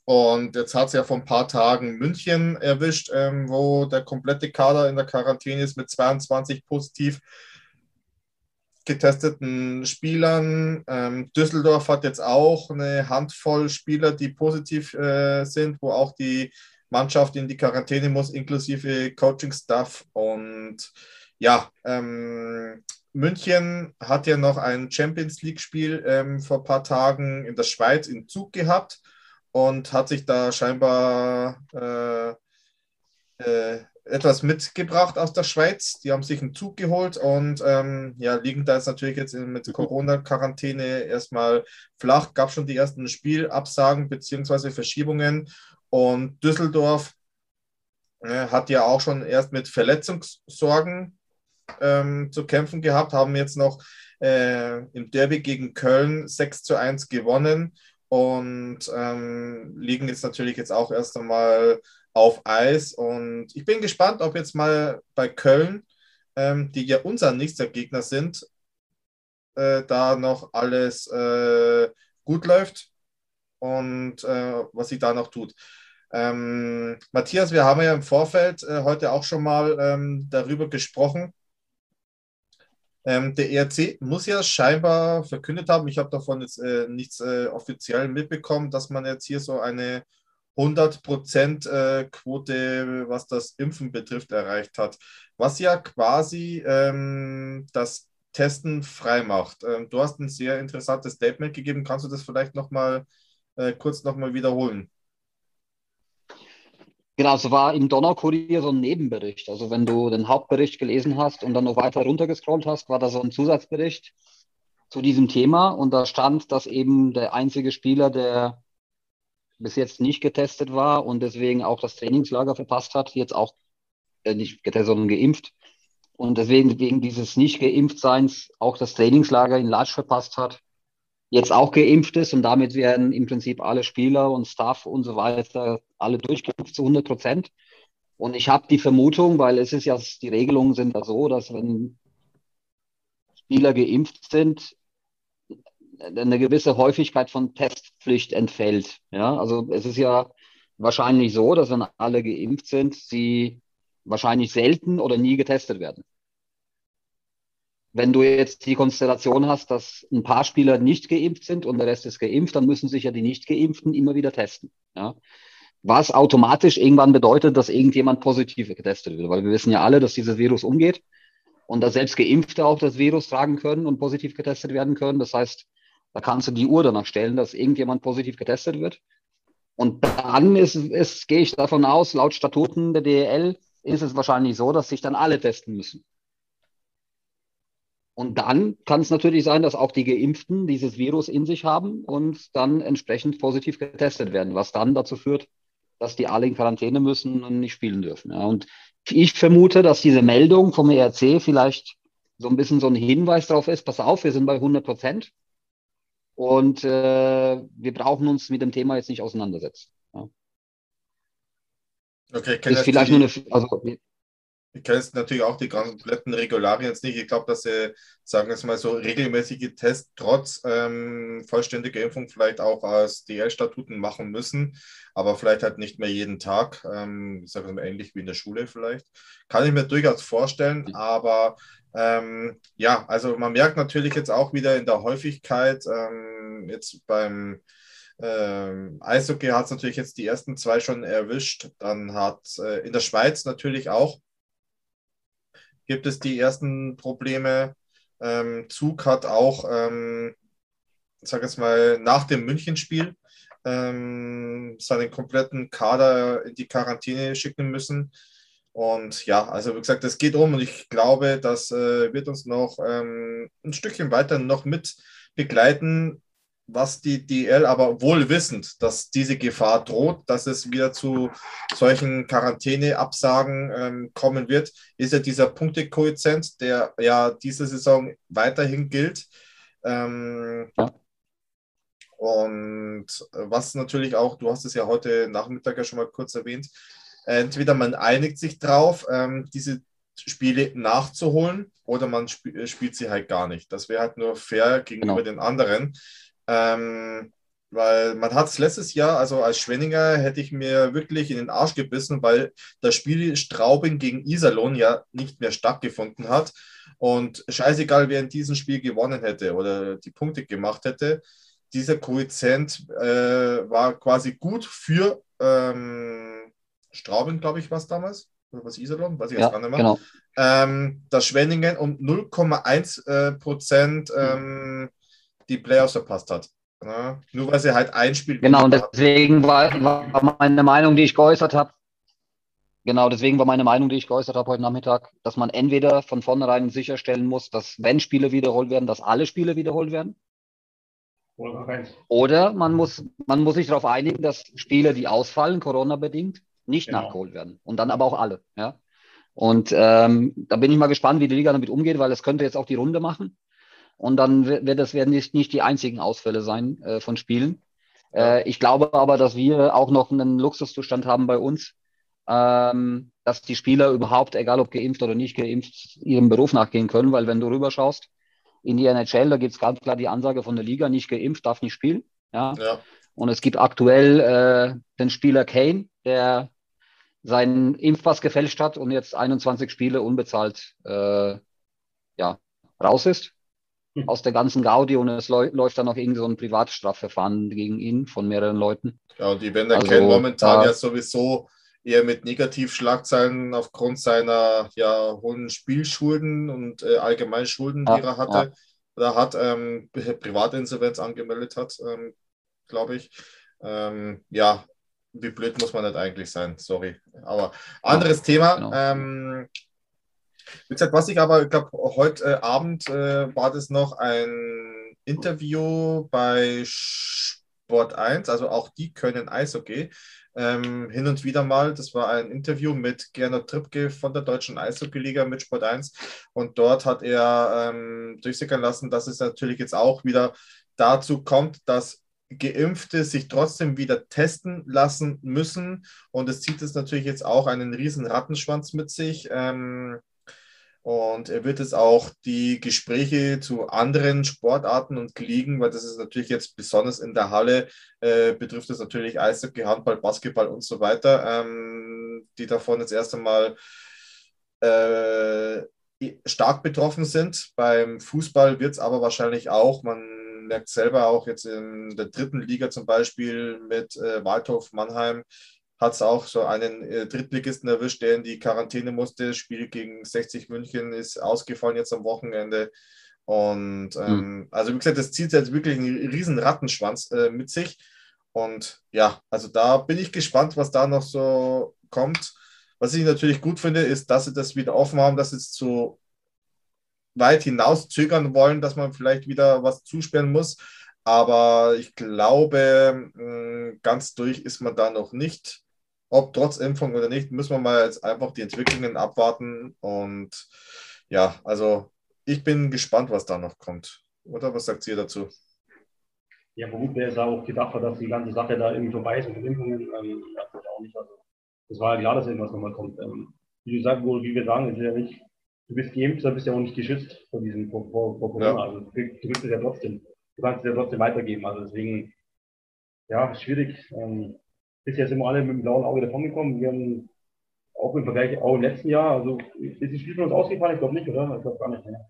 Und jetzt hat es ja vor ein paar Tagen München erwischt, ähm, wo der komplette Kader in der Quarantäne ist mit 22 positiv getesteten Spielern. Ähm, Düsseldorf hat jetzt auch eine Handvoll Spieler, die positiv äh, sind, wo auch die Mannschaft in die Quarantäne muss, inklusive Coaching-Staff. Und ja, ähm, München hat ja noch ein Champions League-Spiel ähm, vor ein paar Tagen in der Schweiz in Zug gehabt und hat sich da scheinbar äh, äh, etwas mitgebracht aus der Schweiz. Die haben sich einen Zug geholt und ähm, ja, liegen da jetzt natürlich jetzt mit Corona-Quarantäne erstmal flach. Gab schon die ersten Spielabsagen bzw. Verschiebungen und Düsseldorf äh, hat ja auch schon erst mit Verletzungssorgen ähm, zu kämpfen gehabt, haben jetzt noch äh, im Derby gegen Köln 6 zu 1 gewonnen und ähm, liegen jetzt natürlich jetzt auch erst einmal auf Eis. Und ich bin gespannt, ob jetzt mal bei Köln, ähm, die ja unser nächster Gegner sind, äh, da noch alles äh, gut läuft und äh, was sie da noch tut. Ähm, Matthias, wir haben ja im Vorfeld äh, heute auch schon mal ähm, darüber gesprochen. Ähm, der ERC muss ja scheinbar verkündet haben, ich habe davon jetzt äh, nichts äh, offiziell mitbekommen, dass man jetzt hier so eine 100% äh, Quote, was das Impfen betrifft, erreicht hat. Was ja quasi ähm, das Testen frei macht. Ähm, du hast ein sehr interessantes Statement gegeben. Kannst du das vielleicht nochmal äh, kurz nochmal wiederholen? Genau, es war im Donaukurier so ein Nebenbericht. Also wenn du den Hauptbericht gelesen hast und dann noch weiter runtergescrollt hast, war da so ein Zusatzbericht zu diesem Thema. Und da stand, dass eben der einzige Spieler, der bis jetzt nicht getestet war und deswegen auch das Trainingslager verpasst hat, jetzt auch äh, nicht getestet, sondern geimpft. Und deswegen wegen dieses Nicht-Geimpftseins auch das Trainingslager in Latsch verpasst hat, jetzt auch geimpft ist und damit werden im Prinzip alle Spieler und Staff und so weiter alle durchgeimpft zu 100 Prozent. Und ich habe die Vermutung, weil es ist ja, die Regelungen sind ja so, dass wenn Spieler geimpft sind, eine gewisse Häufigkeit von Testpflicht entfällt. Ja, also es ist ja wahrscheinlich so, dass wenn alle geimpft sind, sie wahrscheinlich selten oder nie getestet werden. Wenn du jetzt die Konstellation hast, dass ein paar Spieler nicht geimpft sind und der Rest ist geimpft, dann müssen sich ja die Nicht-Geimpften immer wieder testen. Ja? Was automatisch irgendwann bedeutet, dass irgendjemand positiv getestet wird, weil wir wissen ja alle, dass dieses Virus umgeht und dass selbst Geimpfte auch das Virus tragen können und positiv getestet werden können. Das heißt, da kannst du die Uhr danach stellen, dass irgendjemand positiv getestet wird. Und dann ist, ist, gehe ich davon aus, laut Statuten der DEL ist es wahrscheinlich so, dass sich dann alle testen müssen. Und dann kann es natürlich sein, dass auch die Geimpften dieses Virus in sich haben und dann entsprechend positiv getestet werden, was dann dazu führt, dass die alle in Quarantäne müssen und nicht spielen dürfen. Ja. Und ich vermute, dass diese Meldung vom ERC vielleicht so ein bisschen so ein Hinweis darauf ist, pass auf, wir sind bei 100 Prozent und äh, wir brauchen uns mit dem Thema jetzt nicht auseinandersetzen. Ja. Okay, ist vielleicht nur eine, also ich kenne jetzt natürlich auch die kompletten Regularien jetzt nicht. Ich glaube, dass sie, sagen wir es mal so, regelmäßige Tests trotz ähm, vollständiger Impfung vielleicht auch als DL-Statuten machen müssen, aber vielleicht halt nicht mehr jeden Tag. Ähm, ich sage mal ähnlich wie in der Schule vielleicht. Kann ich mir durchaus vorstellen, aber ähm, ja, also man merkt natürlich jetzt auch wieder in der Häufigkeit, ähm, jetzt beim ähm, Eishockey hat es natürlich jetzt die ersten zwei schon erwischt. Dann hat äh, in der Schweiz natürlich auch gibt es die ersten Probleme. Ähm, Zug hat auch, ähm, ich jetzt mal, nach dem Münchenspiel ähm, seinen kompletten Kader in die Quarantäne schicken müssen. Und ja, also wie gesagt, es geht um und ich glaube, das äh, wird uns noch ähm, ein Stückchen weiter noch mit begleiten was die DL aber wohl wissend, dass diese Gefahr droht, dass es wieder zu solchen Quarantäneabsagen ähm, kommen wird, ist ja dieser Punktekoeffizient, der ja diese Saison weiterhin gilt. Ähm, ja. Und was natürlich auch, du hast es ja heute Nachmittag ja schon mal kurz erwähnt, entweder man einigt sich drauf, ähm, diese Spiele nachzuholen oder man sp spielt sie halt gar nicht. Das wäre halt nur fair gegenüber genau. den anderen. Ähm, weil man hat es letztes Jahr, also als Schwenninger, hätte ich mir wirklich in den Arsch gebissen, weil das Spiel Straubing gegen Iserlohn ja nicht mehr stattgefunden hat. Und scheißegal, wer in diesem Spiel gewonnen hätte oder die Punkte gemacht hätte, dieser Koeffizient äh, war quasi gut für ähm, Straubing, glaube ich, war es damals. Oder was Iserlohn? Weiß ich ja, jetzt gar nicht mehr. Genau. Ähm, das Schwenningen um 0,1 äh, Prozent. Ähm, die Playoffs verpasst hat. Ja, nur weil sie halt ein Spiel. Genau, und deswegen war, war meine Meinung, die ich geäußert habe, Genau, deswegen war meine Meinung, die ich geäußert habe heute Nachmittag, dass man entweder von vornherein sicherstellen muss, dass wenn Spiele wiederholt werden, dass alle Spiele wiederholt werden. Oder man muss, man muss sich darauf einigen, dass Spiele, die ausfallen, Corona-bedingt, nicht genau. nachgeholt werden. Und dann aber auch alle. Ja? Und ähm, da bin ich mal gespannt, wie die Liga damit umgeht, weil es könnte jetzt auch die Runde machen. Und dann wird das werden nicht, nicht die einzigen Ausfälle sein äh, von Spielen. Äh, ich glaube aber, dass wir auch noch einen Luxuszustand haben bei uns, ähm, dass die Spieler überhaupt, egal ob geimpft oder nicht geimpft, ihrem Beruf nachgehen können, weil wenn du rüberschaust in die NHL, da gibt es ganz klar die Ansage von der Liga, nicht geimpft, darf nicht spielen. Ja. ja. Und es gibt aktuell äh, den Spieler Kane, der seinen Impfpass gefälscht hat und jetzt 21 Spiele unbezahlt äh, ja, raus ist. aus der ganzen Gaudi und es läuft dann noch irgend so ein Privatstrafverfahren gegen ihn von mehreren Leuten. Ja, und die Wender also, kennen momentan ja sowieso eher mit Negativschlagzeilen aufgrund seiner ja, hohen Spielschulden und äh, allgemeinen Schulden, die er hatte. Ja. Oder hat ähm, Privatinsolvenz angemeldet hat, ähm, glaube ich. Ähm, ja, wie blöd muss man nicht eigentlich sein, sorry. Aber anderes ja, Thema. Genau. Ähm, wie gesagt, was ich aber, ich glaube, heute äh, Abend äh, war das noch ein Interview bei Sport 1, also auch die können Eishockey. Ähm, hin und wieder mal, das war ein Interview mit Gernot Trippke von der Deutschen Eishockey-Liga mit Sport 1 und dort hat er ähm, durchsickern lassen, dass es natürlich jetzt auch wieder dazu kommt, dass Geimpfte sich trotzdem wieder testen lassen müssen. Und es zieht es natürlich jetzt auch einen riesen Rattenschwanz mit sich. Ähm, und er wird es auch die Gespräche zu anderen Sportarten und Ligen, weil das ist natürlich jetzt besonders in der Halle, äh, betrifft es natürlich Eishockey, Handball, Basketball und so weiter, ähm, die davon jetzt erst einmal äh, stark betroffen sind. Beim Fußball wird es aber wahrscheinlich auch, man merkt selber auch jetzt in der dritten Liga zum Beispiel mit äh, Waldhof Mannheim, hat es auch so einen äh, Drittligisten erwischt, der in die Quarantäne musste. Das Spiel gegen 60 München ist ausgefallen jetzt am Wochenende. Und ähm, mhm. also wie gesagt, das zieht jetzt wirklich einen riesen Rattenschwanz äh, mit sich. Und ja, also da bin ich gespannt, was da noch so kommt. Was ich natürlich gut finde, ist, dass sie das wieder offen haben, dass es zu weit hinaus zögern wollen, dass man vielleicht wieder was zusperren muss. Aber ich glaube, mm, ganz durch ist man da noch nicht. Ob trotz Impfung oder nicht, müssen wir mal jetzt einfach die Entwicklungen abwarten. Und ja, also ich bin gespannt, was da noch kommt. Oder was sagt ihr dazu? Ja, vermutlich ist auch gedacht, dass die ganze Sache da irgendwie vorbei ist mit den Impfungen. Ähm, das, auch nicht. Also, das war ja klar, dass irgendwas nochmal kommt. Ähm, wie du sagst, wie wir sagen, ist ja nicht du bist geimpft, dann bist du ja auch nicht geschützt vor diesem vor, vor, vor Corona. Ja. Also du, du es ja trotzdem. Du kannst es ja trotzdem weitergeben. Also deswegen, ja, schwierig. Ähm, bisher sind wir alle mit dem blauen Auge davon gekommen. Wir haben auch im Vergleich, auch im letzten Jahr, also ist das Spiel von uns ausgefallen? Ich glaube nicht, oder? Ich glaube gar nicht mehr.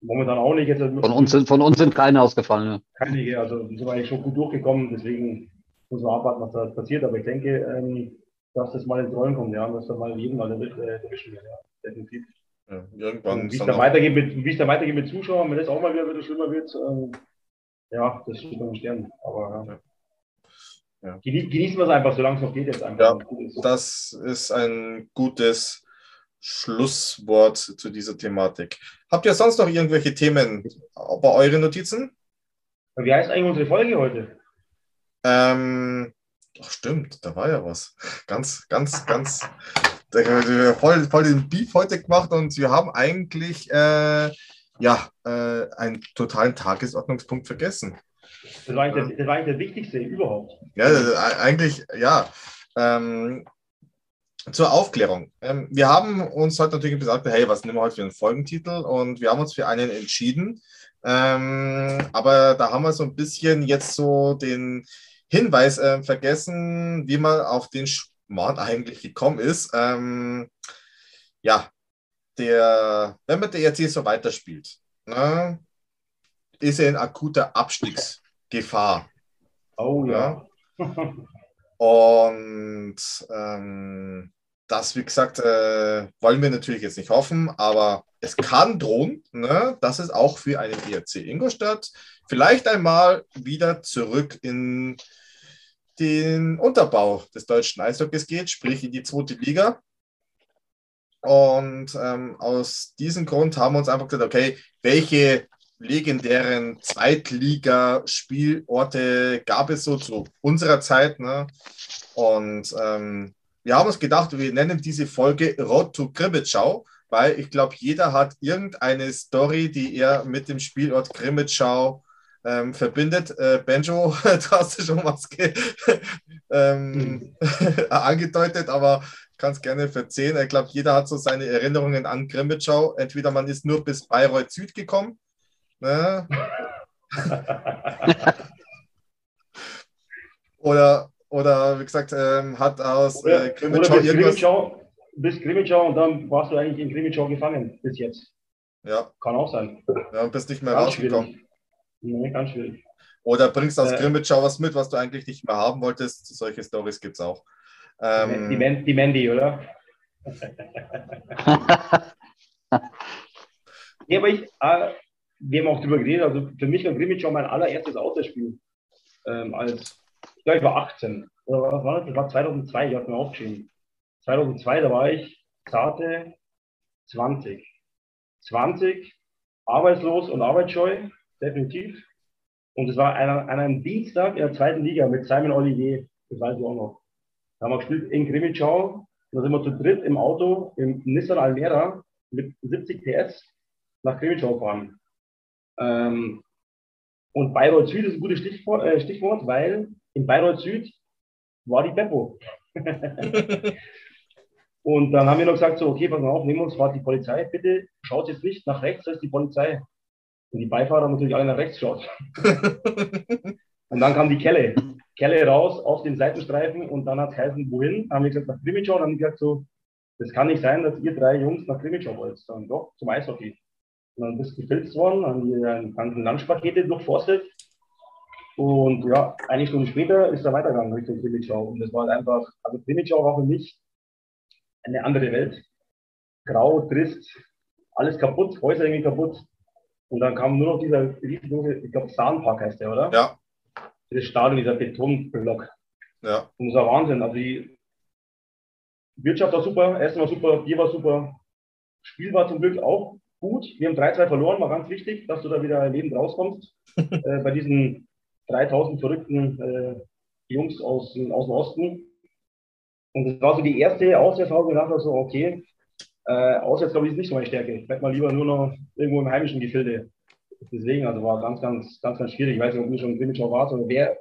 Momentan auch nicht. Jetzt, von, uns sind, von uns sind keine ausgefallen. Ja. Keine, also sind wir eigentlich schon gut durchgekommen. Deswegen muss man abwarten, was da passiert. Aber ich denke, ähm, dass das mal ins Rollen kommt, ja, dass da mal jeden mal erwischen wird, ja definitiv. Ja, irgendwann. Wie es, da weitergeht mit, wie es da weitergeht mit Zuschauern, wenn das auch mal wieder, wieder schlimmer wird, ähm, ja, das steht in den Sternen. Aber ja. Ja. Genießen wir es einfach, solange es noch geht jetzt einfach. Ja, das ist ein gutes Schlusswort zu dieser Thematik. Habt ihr sonst noch irgendwelche Themen bei euren Notizen? Wie heißt eigentlich unsere Folge heute? Ähm, ach stimmt, da war ja was. Ganz, ganz, ganz voll, voll den Beef heute gemacht und wir haben eigentlich äh, ja, äh, einen totalen Tagesordnungspunkt vergessen. Das war, eigentlich das war eigentlich der wichtigste überhaupt. Ja, eigentlich, ja. Ähm, zur Aufklärung. Ähm, wir haben uns heute natürlich gesagt, hey, was nehmen wir heute für einen Folgentitel? Und wir haben uns für einen entschieden. Ähm, aber da haben wir so ein bisschen jetzt so den Hinweis äh, vergessen, wie man auf den Mann eigentlich gekommen ist. Ähm, ja, der, wenn man der ERC so weiterspielt, ne, ist er in akuter Abstiegsgefahr. Oh ja. ja. Und ähm, das, wie gesagt, äh, wollen wir natürlich jetzt nicht hoffen, aber es kann drohen, ne, dass es auch für einen ERC Ingolstadt vielleicht einmal wieder zurück in den Unterbau des deutschen Eishockeys geht, sprich in die zweite Liga. Und ähm, aus diesem Grund haben wir uns einfach gesagt, okay, welche legendären Zweitligaspielorte gab es so zu unserer Zeit? Ne? Und ähm, wir haben uns gedacht, wir nennen diese Folge Road to Krimitschau, weil ich glaube, jeder hat irgendeine Story, die er mit dem Spielort Krimitschau ähm, verbindet. Äh, Benjo, du hast ja schon was ähm, angedeutet, aber kannst gerne verzählen. Ich glaube, jeder hat so seine Erinnerungen an Grimmitschau. Entweder man ist nur bis Bayreuth Süd gekommen. Ne? oder Oder wie gesagt, ähm, hat aus oder, äh, Grimmitschau irgendwas... Grimmitschau, bis Grimmitschau und dann warst du eigentlich in Grimmitschau gefangen bis jetzt. Ja. Kann auch sein. Ja, und bist nicht mehr ganz rausgekommen. Schwierig. Nee, ganz schwierig. Oder bringst aus äh, Grimmitschau was mit, was du eigentlich nicht mehr haben wolltest. Solche Stories gibt es auch. Ähm, die, Man die Mandy, oder? ja, aber ich, äh, wir haben auch darüber geredet, also für mich war Grimmitschau mein allererstes Auswärtsspiel. Ähm, als, ich glaube, ich war 18. Oder was war das? Das war 2002, ich habe mir aufgeschrieben. 2002, da war ich zarte 20. 20, arbeitslos und arbeitsscheu, definitiv. Und es war an einem Dienstag in der zweiten Liga mit Simon Olivier, das weiß ich auch noch. Da haben wir gespielt in Grimmitschau. Da sind wir zu dritt im Auto im Nissan Almera mit 70 PS nach Grimmitschau fahren. Ähm, und Bayreuth Süd ist ein gutes Stichwort, äh, Stichwort weil in Bayreuth Süd war die Beppo. und dann haben wir noch gesagt, so, okay, pass mal auf, nehmen wir uns, fahrt die Polizei, bitte schaut jetzt nicht nach rechts, da ist die Polizei. Und die Beifahrer haben natürlich alle nach rechts geschaut. und dann kam die Kelle. Kelle raus auf den Seitenstreifen und dann hat es geheißen, wohin? Haben wir gesagt, nach Krimitschau. Und dann haben wir gesagt, so, das kann nicht sein, dass ihr drei Jungs nach Krimitschau wollt. Dann doch, zum Eishockey. Und dann bist du gefilzt worden, haben die ganzen Lunchpakete durchforstet. Und ja, eine Stunde später ist er weitergegangen Richtung Krimitschau. Und das war halt einfach, also Krimitschau war für mich eine andere Welt. Grau, trist, alles kaputt, Häuser irgendwie kaputt. Und dann kam nur noch dieser riesengroße, ich glaube, Sahnpark heißt der, oder? Ja. Dieses Stadion, dieser Betonblock. Ja. Und das war Wahnsinn. Also die Wirtschaft war super, Essen war super, Bier war super. Spiel war zum Glück auch gut. Wir haben 3-2 verloren, war ganz wichtig, dass du da wieder lebend rauskommst. äh, bei diesen 3000 verrückten äh, Jungs aus, aus dem Osten. Und das war so die erste Auswärtsphase, ich dachte so, okay, äh, auswärts glaube ich ist nicht so meine Stärke. Ich werde mal lieber nur noch irgendwo im heimischen Gefilde. Deswegen, also war ganz, ganz, ganz, ganz schwierig. Ich weiß nicht, ob du schon in Grimmitschau warst oder wer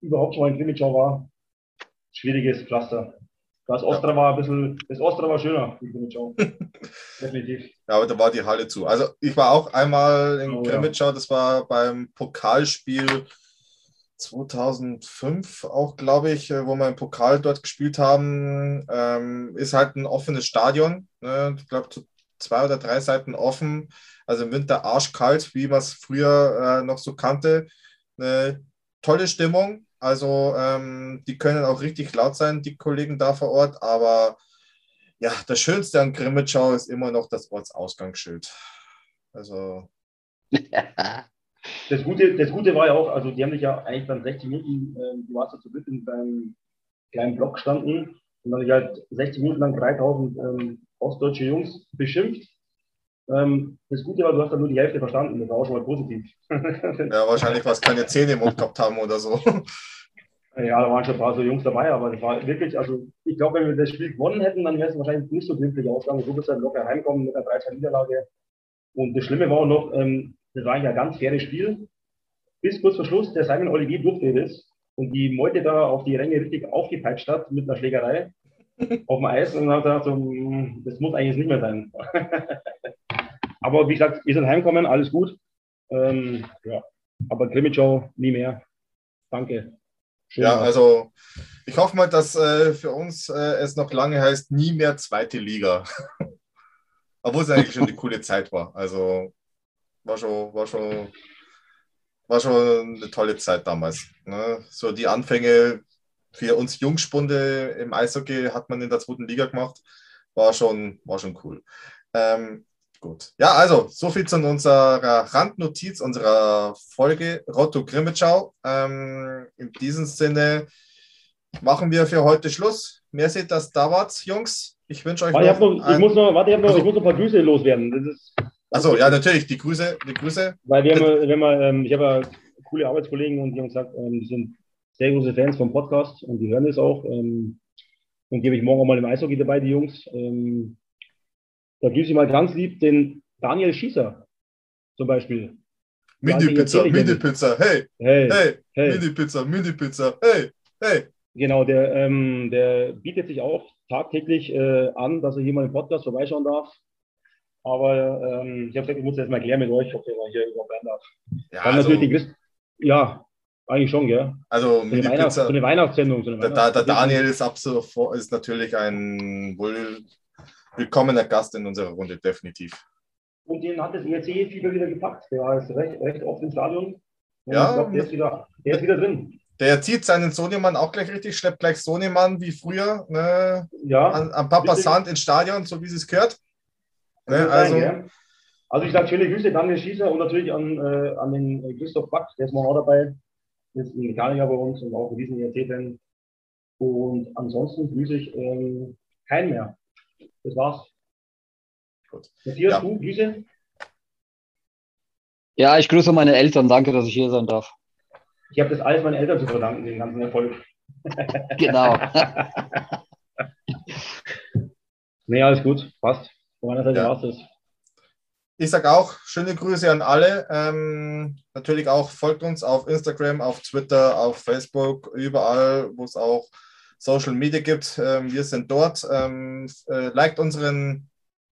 überhaupt schon mal in Grimmitschau war. Schwieriges Pflaster. Das Ostra war ein bisschen, das Ostra war schöner, die Grimmitschau. Definitiv. Ja, aber da war die Halle zu. Also ich war auch einmal in oh, Grimmitschau, ja. das war beim Pokalspiel 2005 auch, glaube ich, äh, wo wir im Pokal dort gespielt haben. Ähm, ist halt ein offenes Stadion. Ne? Ich glaube, zwei oder drei Seiten offen. Also im Winter arschkalt, wie man es früher äh, noch so kannte. Eine tolle Stimmung. Also ähm, die können auch richtig laut sein, die Kollegen da vor Ort, aber ja, das Schönste an Grimmitschau ist immer noch das Ortsausgangsschild. Also. Das Gute, das Gute war ja auch, also die haben sich ja eigentlich dann 60 Minuten, äh, du warst ja zu dritt in deinem kleinen Block gestanden und dann habe ich halt 60 Minuten lang 3000 ähm, ostdeutsche Jungs beschimpft. Ähm, das Gute war, du hast dann nur die Hälfte verstanden, das war auch schon mal positiv. ja, wahrscheinlich, was keine Zähne im Mund gehabt haben oder so. Ja, da waren schon ein paar so Jungs dabei, aber das war wirklich, also ich glaube, wenn wir das Spiel gewonnen hätten, dann wäre es wahrscheinlich nicht so glimpflich ausgegangen. So bist du dann locker heimkommen mit einer 13 Niederlage. Und das Schlimme war auch noch, ähm, das war eigentlich ein ganz faires Spiel. Bis kurz vor Schluss der Simon Olivier durfte ist und die Meute da auf die Ränge richtig aufgepeitscht hat mit einer Schlägerei auf dem Eis und dann hat er gesagt, so, hm, das muss eigentlich nicht mehr sein. aber wie gesagt, wir sind heimgekommen, alles gut. Ähm, ja. Aber Grimmitschau nie mehr. Danke. Schön ja, also ich hoffe mal, dass äh, für uns äh, es noch lange heißt, nie mehr zweite Liga. Obwohl es eigentlich schon eine coole Zeit war. Also war schon, war schon, war schon eine tolle Zeit damals. Ne? So die Anfänge für uns Jungspunde im Eishockey hat man in der zweiten Liga gemacht. War schon, war schon cool. Ähm, gut. Ja, also, so viel zu unserer Randnotiz unserer Folge Rotto Grimmitschau. Ähm, in diesem Sinne machen wir für heute Schluss. Mehr seht das dauert, Jungs. Ich wünsche euch. Warte, noch, ich, muss noch, warte, ich, noch, also, ich muss noch ein paar Grüße loswerden. Achso, ja, natürlich, die Grüße. Die Grüße. Weil wir haben, wir haben, ähm, ich habe ja coole Arbeitskollegen und die haben gesagt, ähm, die sind sehr große Fans vom Podcast und die hören es auch. Ähm, und gebe ich morgen auch mal im Eishockey dabei, die Jungs. Ähm, da gebe ich mal ganz lieb den Daniel Schießer zum Beispiel. Mini-Pizza, Mini-Pizza, hey, hey, hey, hey. Mini-Pizza, Mini-Pizza, hey, hey. Genau, der, ähm, der bietet sich auch tagtäglich äh, an, dass er hier mal im Podcast vorbeischauen darf. Aber ähm, ich habe gesagt, ich muss jetzt mal klären mit euch, ob der mal hier überhaupt rein darf. Ja, also, natürlich die, ja, Eigentlich schon, gell? Also so eine, Weihnachts-, so eine Weihnachtssendung. So eine der, der, Daniel ist, absolut, ist natürlich ein wohl willkommener Gast in unserer Runde, definitiv. Und den hat das ERC-Fieber wieder gepackt. Der jetzt recht, recht oft im Stadion. Und ja. Glaub, der, ist wieder, der ist wieder drin. Der zieht seinen Sohnemann auch gleich richtig, schleppt gleich Sohnemann wie früher ne, ja, an, an Papa Sand ins Stadion, so wie es gehört. Ne, also, sein, also ich sage schöne Grüße Daniel Schießer und natürlich an, äh, an den Christoph Back, der ist morgen auch dabei. Der ist ein Mechaniker bei uns und auch ein riesen ERC-Fan. Und ansonsten grüße ich ähm, keinen mehr. Das war's. Gut. Matthias, ja. du, Grüße? Ja, ich grüße meine Eltern. Danke, dass ich hier sein darf. Ich habe das alles meinen Eltern zu verdanken, den ganzen Erfolg. genau. nee, alles gut. Passt. Von meiner Seite ja. war es das. Ich sage auch schöne Grüße an alle. Ähm, natürlich auch folgt uns auf Instagram, auf Twitter, auf Facebook, überall, wo es auch Social Media gibt. Ähm, wir sind dort. Ähm, äh, liked unseren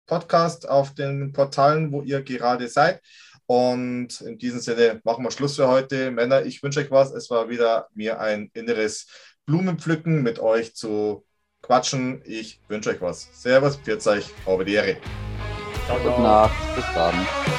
Podcast auf den Portalen, wo ihr gerade seid. Und in diesem Sinne machen wir Schluss für heute. Männer, ich wünsche euch was. Es war wieder mir ein inneres Blumenpflücken mit euch zu quatschen. Ich wünsche euch was. Servus, Pfiat euch, habe die Ehre. Ciao, ciao. Gute Nacht, bis dann.